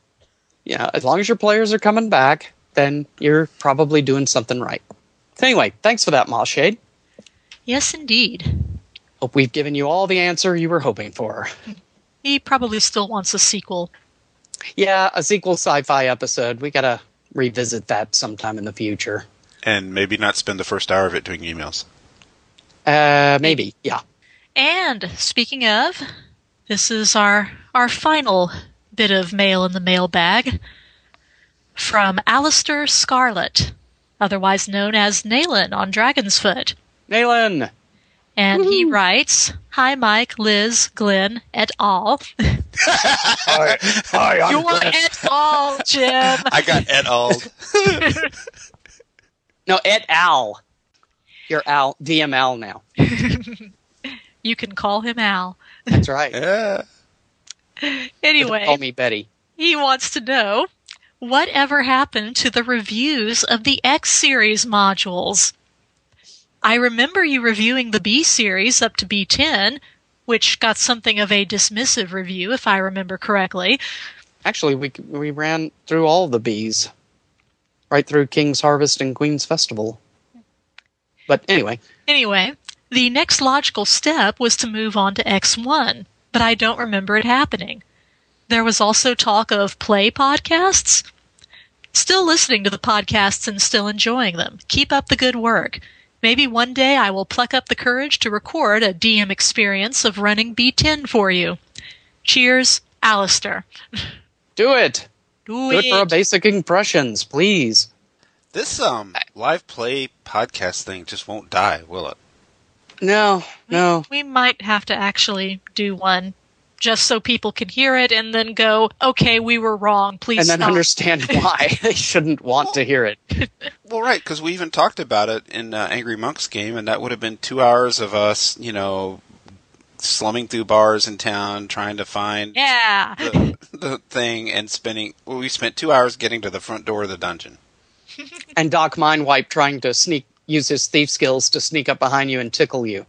Speaker 5: yeah, as long as your players are coming back, then you're probably doing something right. So anyway, thanks for that, Mothshade.
Speaker 6: yes, indeed.
Speaker 5: Hope we've given you all the answer you were hoping for. (laughs)
Speaker 6: He probably still wants a sequel.
Speaker 5: Yeah, a sequel sci-fi episode. We gotta revisit that sometime in the future.
Speaker 7: And maybe not spend the first hour of it doing emails.
Speaker 5: Uh, maybe. Yeah.
Speaker 6: And speaking of, this is our our final bit of mail in the mailbag from Alistair Scarlett, otherwise known as Naylan on Dragon's Foot.
Speaker 5: Naylan.
Speaker 6: And he writes, Hi Mike, Liz, Glenn, et al. (laughs)
Speaker 5: Hi, hi. I'm
Speaker 6: You're et al, Jim. (laughs)
Speaker 7: I got et al. (laughs)
Speaker 5: no, et al. You're Al. DML now. (laughs)
Speaker 6: You can call him Al.
Speaker 5: That's right.
Speaker 7: yeah.
Speaker 6: Anyway,
Speaker 5: Call me Betty.
Speaker 6: he wants to know whatever happened to the reviews of the X series modules. I remember you reviewing the B series up to B10, which got something of a dismissive review, if I remember correctly.
Speaker 5: Actually, we we ran through all the bees, right through King's Harvest and Queen's Festival. But anyway,
Speaker 6: Anyway, the next logical step was to move on to X1, but I don't remember it happening. There was also talk of play podcasts. Still listening to the podcasts and still enjoying them. Keep up the good work. Maybe one day I will pluck up the courage to record a DM experience of running B10 for you. Cheers, Alistair.
Speaker 5: do it.
Speaker 6: Do
Speaker 5: Do it for a basic impressions, please.
Speaker 7: This um live play podcast thing just won't die, will it?
Speaker 5: No, no.
Speaker 6: We might have to actually do one just so people can hear it and then go, okay, we were wrong. Please
Speaker 5: And then
Speaker 6: stop.
Speaker 5: understand (laughs) why (laughs) they shouldn't want to hear it.
Speaker 7: Well, right, because we even talked about it in uh, Angry Monk's game, and that would have been two hours of us, you know, slumming through bars in town trying to find
Speaker 6: Yeah.
Speaker 7: the, the thing and spending. Well, we spent two hours getting to the front door of the dungeon.
Speaker 5: And Doc Mindwipe trying to sneak use his thief skills to sneak up behind you and tickle you.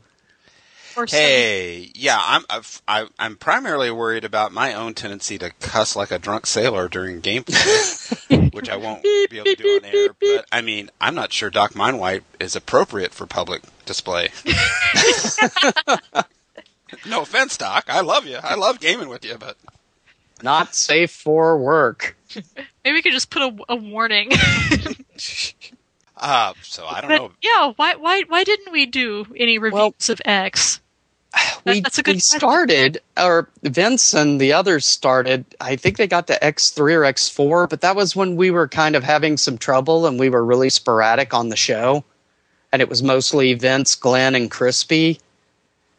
Speaker 6: Or
Speaker 7: Hey, yeah, I'm I've, I, I'm primarily worried about my own tendency to cuss like a drunk sailor during gameplay, (laughs) which I won't be able to do on air. But I mean, I'm not sure Doc Mindwipe is appropriate for public display. (laughs) (laughs) no offense, Doc. I love you. I love gaming with you, but
Speaker 5: Not safe for work. (laughs)
Speaker 6: Maybe we could just put a, a warning. (laughs)
Speaker 7: uh, so I don't
Speaker 6: but
Speaker 7: know.
Speaker 6: yeah, why why why didn't we do any reviews of X?
Speaker 5: we,
Speaker 6: that's a good
Speaker 5: we started, or Vince and the others started. I think they got to X3 or X4, but that was when we were kind of having some trouble and we were really sporadic on the show. And it was mostly Vince, Glenn, and Crispy,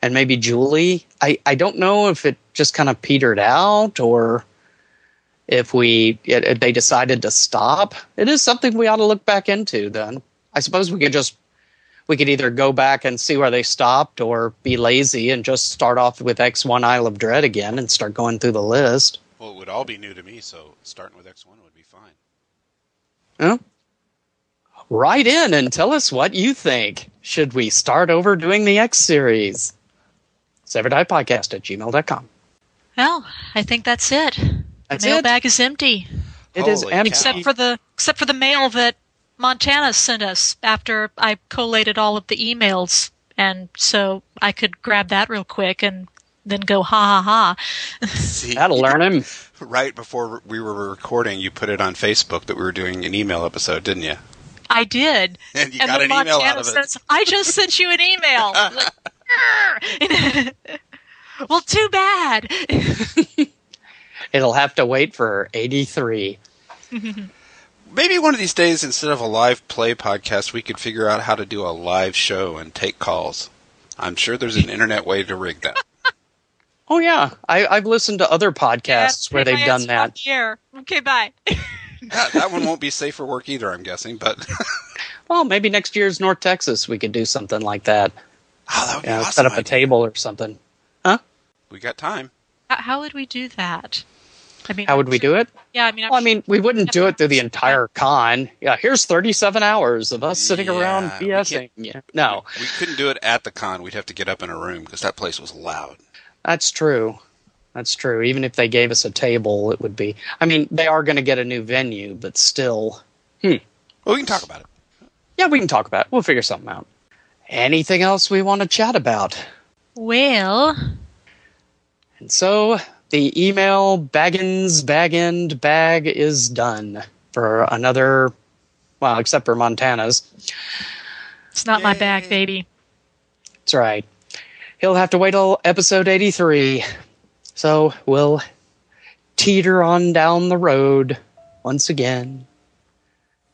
Speaker 5: and maybe Julie. I, I don't know if it just kind of petered out or if we they decided to stop. It is something we ought to look back into. Then I suppose we could just we could either go back and see where they stopped or be lazy and just start off with X1 Isle of Dread again and start going through the list.
Speaker 7: Well, it would all be new to me, so starting with X1 would be fine.
Speaker 5: Huh? write in and tell us what you think. Should we start over doing the X series? Podcast at gmail.com.
Speaker 6: Well, I think that's it.
Speaker 5: That's
Speaker 6: the
Speaker 5: it.
Speaker 6: mailbag is empty,
Speaker 5: It is
Speaker 7: Holy
Speaker 5: empty.
Speaker 6: except for the except for the mail that Montana sent us after I collated all of the emails, and so I could grab that real quick and then go ha ha ha.
Speaker 7: See,
Speaker 5: That'll learn him.
Speaker 7: right before we were recording, you put it on Facebook that we were doing an email episode, didn't you?
Speaker 6: I did. (laughs)
Speaker 7: And you
Speaker 6: and
Speaker 7: got
Speaker 6: then
Speaker 7: an email
Speaker 6: Montana
Speaker 7: out of it.
Speaker 6: says, I just sent you an email. (laughs) (laughs) Like, "Grr." well, too bad.
Speaker 5: It'll have to wait for 83. (laughs)
Speaker 7: Maybe one of these days, instead of a live play podcast, we could figure out how to do a live show and take calls. I'm sure there's an internet way to rig that. (laughs)
Speaker 5: Oh, yeah. I, I've listened to other podcasts where they've done that.
Speaker 6: the air. Okay, bye. (laughs)
Speaker 7: that. That one won't be safe for work either, I'm guessing. But
Speaker 5: Well, maybe next year's North Texas we could do something like that.
Speaker 7: oh, that would be
Speaker 5: You
Speaker 7: awesome.
Speaker 5: set up a table or something.
Speaker 7: We got time.
Speaker 6: How, how would we do that? I mean,
Speaker 5: How would we do it?
Speaker 6: Yeah, I mean, I'm
Speaker 5: Well, I mean, we wouldn't do it through the entire con. Yeah, here's 37 hours of us sitting around
Speaker 7: Yeah, we
Speaker 5: BSing. Yeah. No,
Speaker 7: We couldn't do it at the con. We'd have to get up in a room because that place was loud.
Speaker 5: that's true. That's true. Even if they gave us a table, it would be. I mean, they are going to get a new venue, but still. Hmm.
Speaker 7: Well, we can talk about it.
Speaker 5: Yeah, we can talk about it. We'll figure something out. Anything else we want to chat about?
Speaker 6: well,
Speaker 5: And so the email baggins bagend bag is done for another, well, except for Montana's.
Speaker 6: it's not my bag, baby.
Speaker 5: That's right. He'll have to wait till episode 83. So we'll teeter on down the road once again.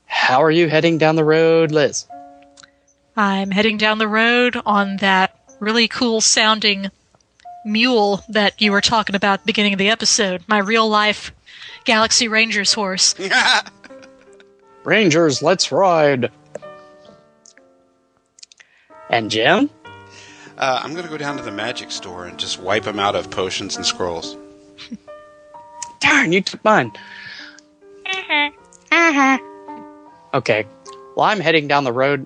Speaker 5: How are you heading down the road, Liz?
Speaker 6: I'm heading down the road on that really cool sounding mule that you were talking about at the beginning of the episode. My real life Galaxy Rangers horse. (laughs)
Speaker 5: Rangers, let's ride. And Jim?
Speaker 7: Uh, I'm going to go down to the magic store and just wipe them out of potions and scrolls. (laughs)
Speaker 5: Darn, you took mine. Uh-huh. Uh-huh. Okay. Well, I'm heading down the road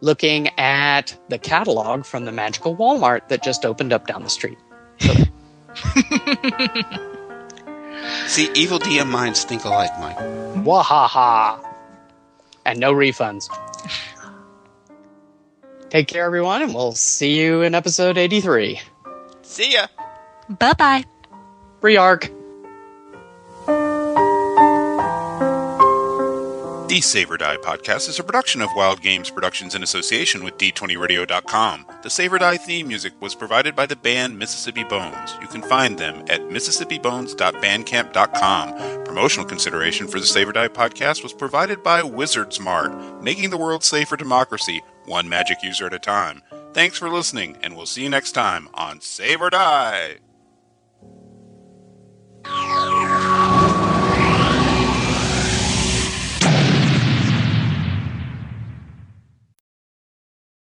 Speaker 5: looking at the catalog from the magical Walmart that just opened up down the street. (laughs)
Speaker 7: See, evil DM minds think alike, Mike.
Speaker 5: Wahaha. And no refunds. Take care, everyone, and we'll see you in episode 83.
Speaker 7: See ya.
Speaker 6: Bye bye.
Speaker 5: Free arc.
Speaker 8: The Save or Die podcast is a production of Wild Games Productions in association with D20Radio.com. The Save or Die theme music was provided by the band Mississippi Bones. You can find them at MississippiBones.bandcamp.com. Promotional consideration for the Save or Die podcast was provided by Wizards Mart, making the world safe for democracy, one magic user at a time. Thanks for listening, and we'll see you next time on Save or Die.